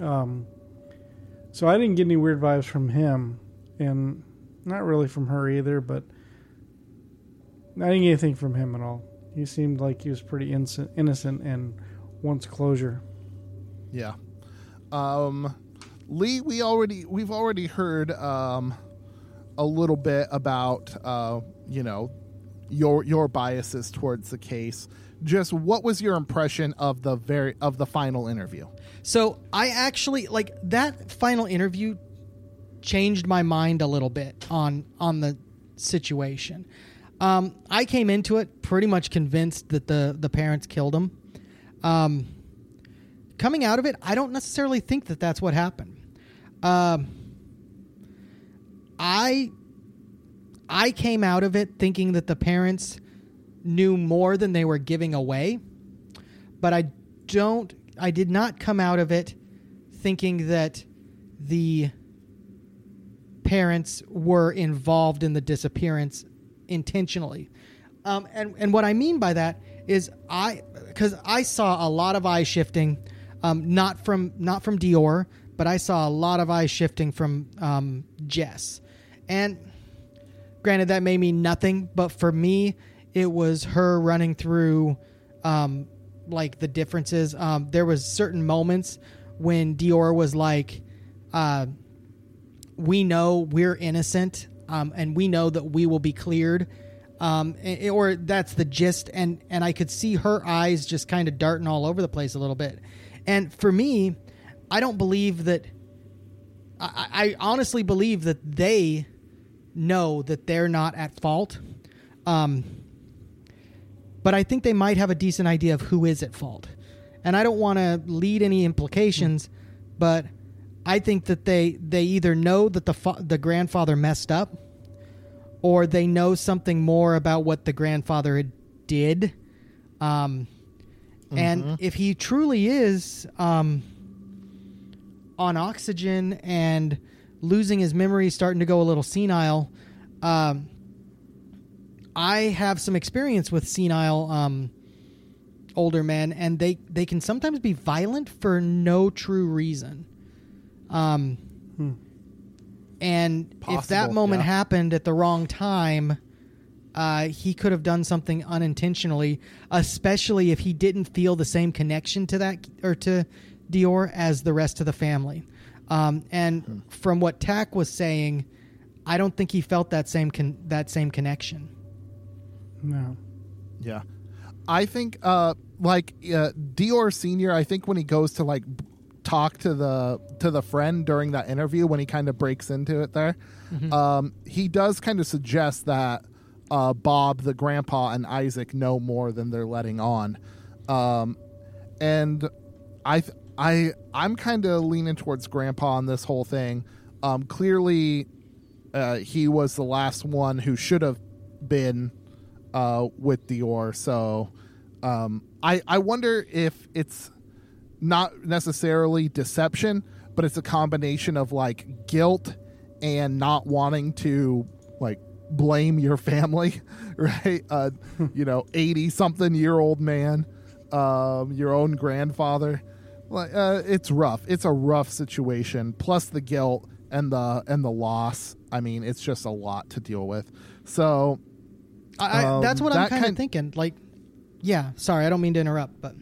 Um, so I didn't get any weird vibes from him and not really from her either, but I didn't get anything from him at all. He seemed like he was pretty innocent, innocent and wants closure. Yeah. Um, Lee, we already we've already heard um, a little bit about uh, you know your your biases towards the case. Just what was your impression of the very of the final interview? So I actually like that final interview changed my mind a little bit on on the situation. Um, I came into it pretty much convinced that the the parents killed him. Um, coming out of it, I don't necessarily think that that's what happened. Um, I I came out of it thinking that the parents knew more than they were giving away, but I don't. I did not come out of it thinking that the parents were involved in the disappearance intentionally. Um, and and what I mean by that is I because I saw a lot of eye shifting, um, not from not from DeOrr, but I saw a lot of eye shifting from um, Jess, and granted that may mean nothing, but for me it was her running through um, like the differences. Um, there was certain moments when DeOrr was like, uh, "We know we're innocent, um, and we know that we will be cleared." Um, or that's the gist, and and I could see her eyes just kind of darting all over the place a little bit. And for me, I don't believe that. I, I honestly believe that they know that they're not at fault. Um, but I think they might have a decent idea of who is at fault. And I don't want to lead any implications, but I think that they they either know that the fa- the grandfather messed up or they know something more about what the grandfather did. Um, And if he truly is um, on oxygen and losing his memory, starting to go a little senile, um, I have some experience with senile um, older men, and they they can sometimes be violent for no true reason. Um, and if that moment yeah. happened at the wrong time, uh, he could have done something unintentionally, especially if he didn't feel the same connection to that or to DeOrr as the rest of the family. Um, and from what Tach was saying, I don't think he felt that same con- that same connection. No. Yeah. I think uh like uh, DeOrr senior I think when he goes to like b- talk to the to the friend during that interview when he kind of breaks into it there. Um he does kind of suggest that uh Bob the grandpa and Isaac know more than they're letting on. Um and I th- I I'm kind of leaning towards grandpa on this whole thing. Um clearly uh, he was the last one who should have been uh, with DeOrr. So um, I I wonder if it's not necessarily deception, but it's a combination of like guilt and not wanting to like blame your family, right? Uh, you know, eighty something year old man, um, your own grandfather. Like uh, it's rough. It's a rough situation. Plus the guilt and the and the loss. I mean, it's just a lot to deal with. So I, I, Um, that's what I'm that kind of thinking. Like, yeah, sorry, I don't mean to interrupt, but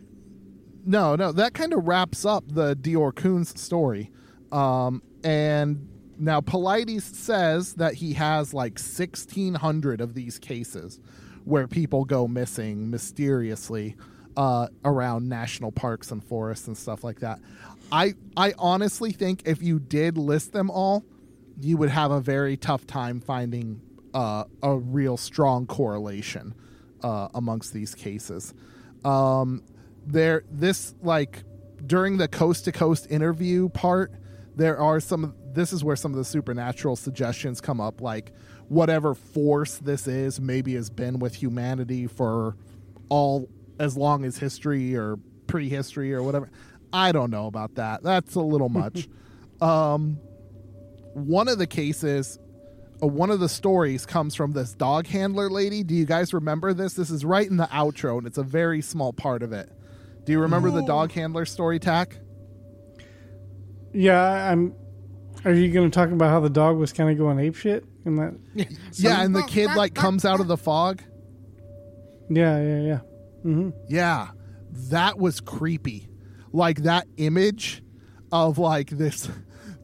No, no, that kind of wraps up the DeOrr Kunz story. Um, and now Paulides says that he has like 1,600 of these cases where people go missing mysteriously uh, around national parks and forests and stuff like that. I, I honestly think if you did list them all, you would have a very tough time finding uh, a real strong correlation uh, amongst these cases. Um, there, this like during the coast to coast interview part, there are some. This is where some of the supernatural suggestions come up, like whatever force this is, maybe has been with humanity for all as long as history or prehistory or whatever. I don't know about that. That's a little much. um, one of the cases, uh, one of the stories comes from this dog handler lady. Do you guys remember this? This is right in the outro, and it's a very small part of it. Do you remember the dog handler story, Tach? Yeah, I'm. Are you going to talk about how the dog was kind of going ape shit in that? yeah, and the kid like comes out of the fog. Yeah, yeah, yeah. Mm-hmm. Yeah, that was creepy. Like that image of like this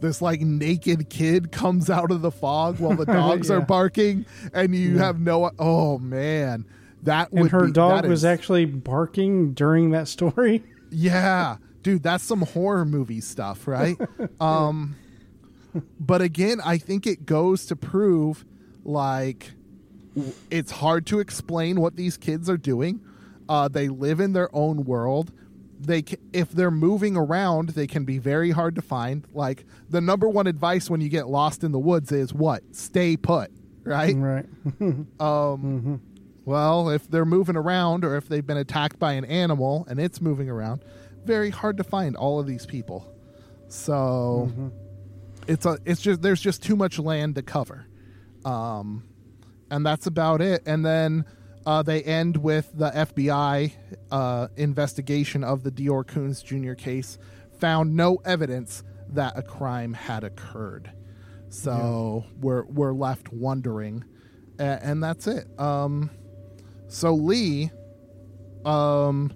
this like naked kid comes out of the fog while the dogs are barking and you have no oh man. That And her be, dog was is- actually barking during that story. Yeah. Dude, that's some horror movie stuff, right? um but again, I think it goes to prove like it's hard to explain what these kids are doing. Uh, they live in their own world. They if they're moving around, they can be very hard to find. Like the number one advice when you get lost in the woods is what? Stay put, right? Right. Um, Well, if they're moving around or if they've been attacked by an animal and it's moving around, very hard to find all of these people. So it's a it's just there's just too much land to cover. Um, and that's about it. And then uh, they end with the FBI uh, investigation of the DeOrr Kunz Jr. case found no evidence that a crime had occurred. So we're we're left wondering, a- and that's it. Um, so Lee, um,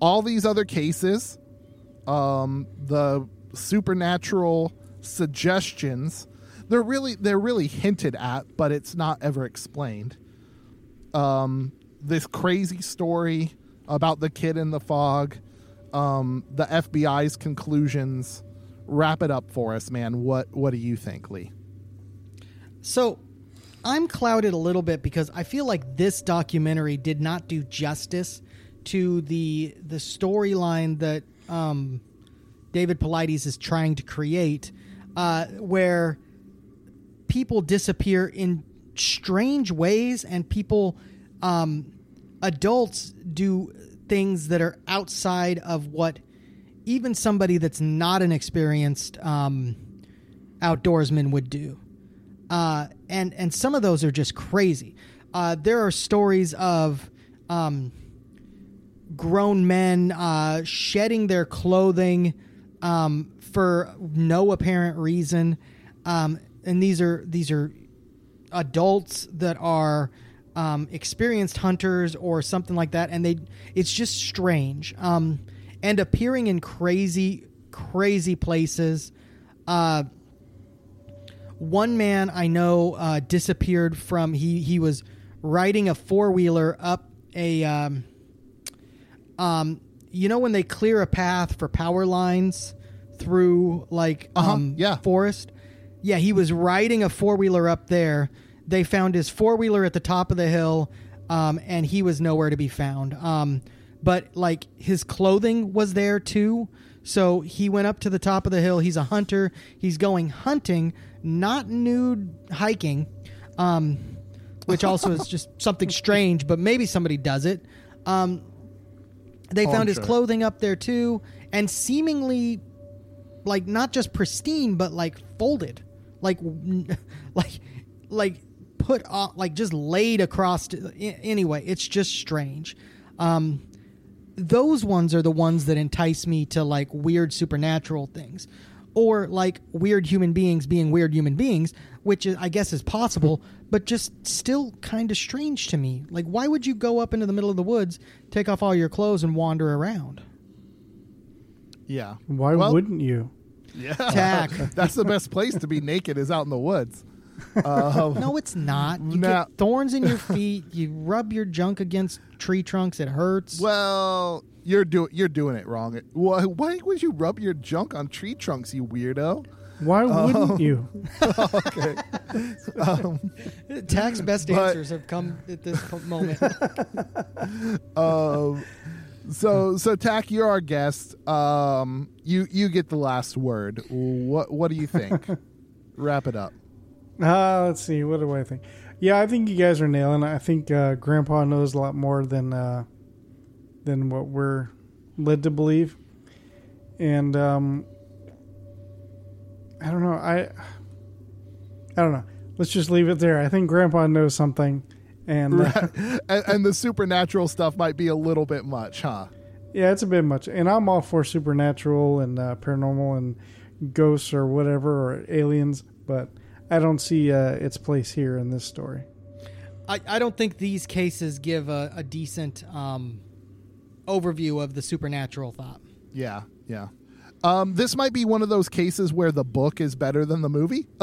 all these other cases, um, the supernatural suggestions, they're really they're really hinted at, but it's not ever explained. Um, this crazy story about the kid in the fog, um, the FBI's conclusions. Wrap it up for us, man. What what do you think, Lee? So I'm clouded a little bit because I feel like this documentary did not do justice to the the storyline that um, David Paulides is trying to create, uh, where people disappear in strange ways, and people, um, adults, do things that are outside of what even somebody that's not an experienced um, outdoorsman would do. Uh, and and some of those are just crazy. Uh, there are stories of um, grown men uh, shedding their clothing um, for no apparent reason, um, and these are these are adults that are um, experienced hunters or something like that, and they it's just strange. Um, and appearing in crazy crazy places. Uh, one man I know uh, disappeared from he he was riding a four wheeler up a um, um you know when they clear a path for power lines through like Uh-huh, um yeah. forest? Yeah he was riding a four wheeler up there. They found his four wheeler at the top of the hill um and he was nowhere to be found. Um but like his clothing was there too. So he went up to the top of the hill. He's a hunter. He's going hunting not nude hiking um which also is just something strange but maybe somebody does it. Um they Oh, found I'm his sure. clothing up there too and seemingly like not just pristine but like folded. Like like like put off, like just laid across to, a- anyway it's just strange. Um those ones are the ones that entice me to like weird supernatural things or like weird human beings being weird human beings which i guess is possible but just still kind of strange to me like why would you go up into the middle of the woods take off all your clothes and wander around Yeah. Why Well, wouldn't you? Yeah. Tach. That's the best place to be naked is out in the woods. Um, no it's not you Now- get thorns in your feet you rub your junk against tree trunks it hurts Well, you're doing you're doing it wrong. Why, why would you rub your junk on tree trunks, you weirdo? Why wouldn't Um, you? okay. Um, Tach's best but- answers have come at this moment um, so so Tach, you're our guest. Um, you you get the last word. What what do you think? Wrap it up. Uh, let's see. What do I think? Yeah, I think you guys are nailing it. I think uh, Grandpa knows a lot more than uh, than what we're led to believe. And um, I don't know. I I don't know. Let's just leave it there. I think Grandpa knows something, and uh, and, and the supernatural stuff might be a little bit much, huh? yeah, it's a bit much. And I'm all for supernatural and uh, paranormal and ghosts or whatever or aliens, but I don't see uh, its place here in this story. I, I don't think these cases give a, a decent um, overview of the supernatural thought. Yeah, yeah. Um, this might be one of those cases where the book is better than the movie.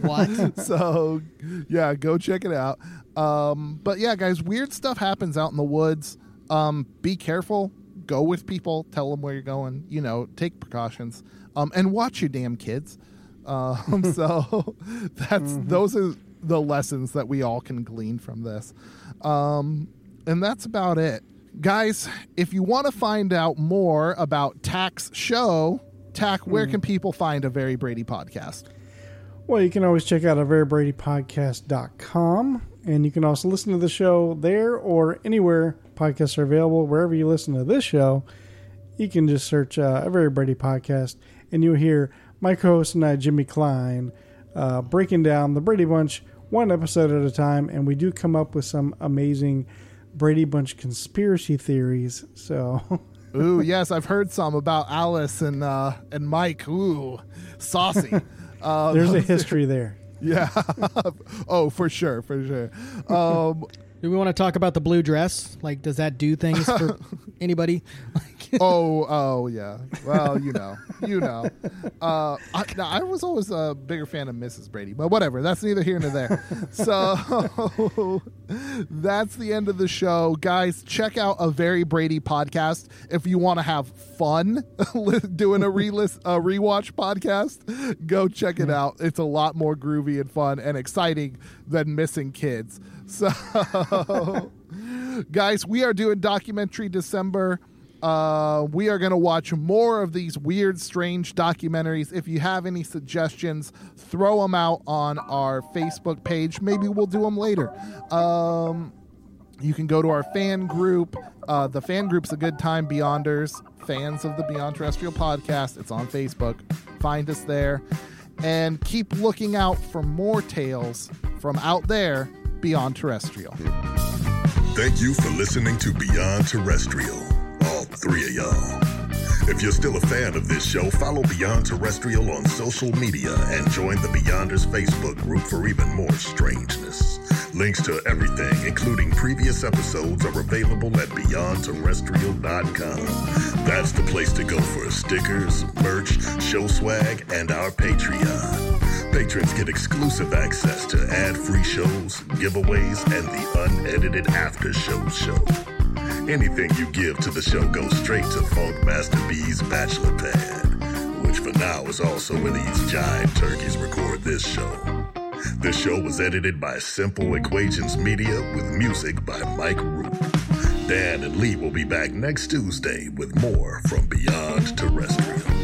What? so, yeah, go check it out. Um, but yeah, guys, weird stuff happens out in the woods. Um, be careful. Go with people. Tell them where you're going. You know, take precautions. Um, and watch your damn kids. Um, so that's those are the lessons that we all can glean from this. Um, and that's about it. Guys, if you want to find out more about Tach's show, Tach, where can people find a Very Brady podcast? Well, you can always check out a very brady averybradypodcast.com and you can also listen to the show there or anywhere podcasts are available. Wherever you listen to this show, you can just search uh, a Very Brady podcast and you'll hear my co host and I, Jimmy Klein, uh, breaking down the Brady Bunch one episode at a time. And we do come up with some amazing Brady Bunch conspiracy theories. So. Ooh, yes, I've heard some about Alice and uh, and Mike. Ooh, saucy. Uh, There's a history there. Yeah. oh, for sure, for sure. Um, Do we want to talk about the blue dress? Like, does that do things for anybody? oh, oh, yeah. Well, you know, you know. Uh, I, I was always a bigger fan of Mrs. Brady, but whatever. That's neither here nor there. so that's the end of the show, guys. Check out a very Brady podcast if you want to have fun doing a re-list, a rewatch podcast. Go check it out. It's a lot more groovy and fun and exciting than missing kids. So, guys, we are doing documentary December. Uh, we are going to watch more of these weird, strange documentaries. If you have any suggestions, throw them out on our Facebook page. Maybe we'll do them later. Um, you can go to our fan group. Uh, the fan group's a good time, Beyonders, fans of the Beyond Terrestrial podcast. It's on Facebook. Find us there. And keep looking out for more tales from out there beyond terrestrial. Thank you for listening to Beyond Terrestrial, three of y'all. If you're still a fan of this show, follow Beyond Terrestrial on social media and join the Beyonders Facebook group for even more strangeness. Links to everything, including previous episodes, are available at beyondterrestrial.com. That's the place to go for stickers, merch, show swag, and our Patreon. Patrons get exclusive access to ad-free shows, giveaways, and the unedited after show show. Anything you give to the show goes straight to Funk Master B's bachelor pad, which for now is also where these giant turkeys record this show. This show was edited by Simple Equations Media with music by Mike Root. Dan and Lee will be back next Tuesday with more from Beyond Terrestrial.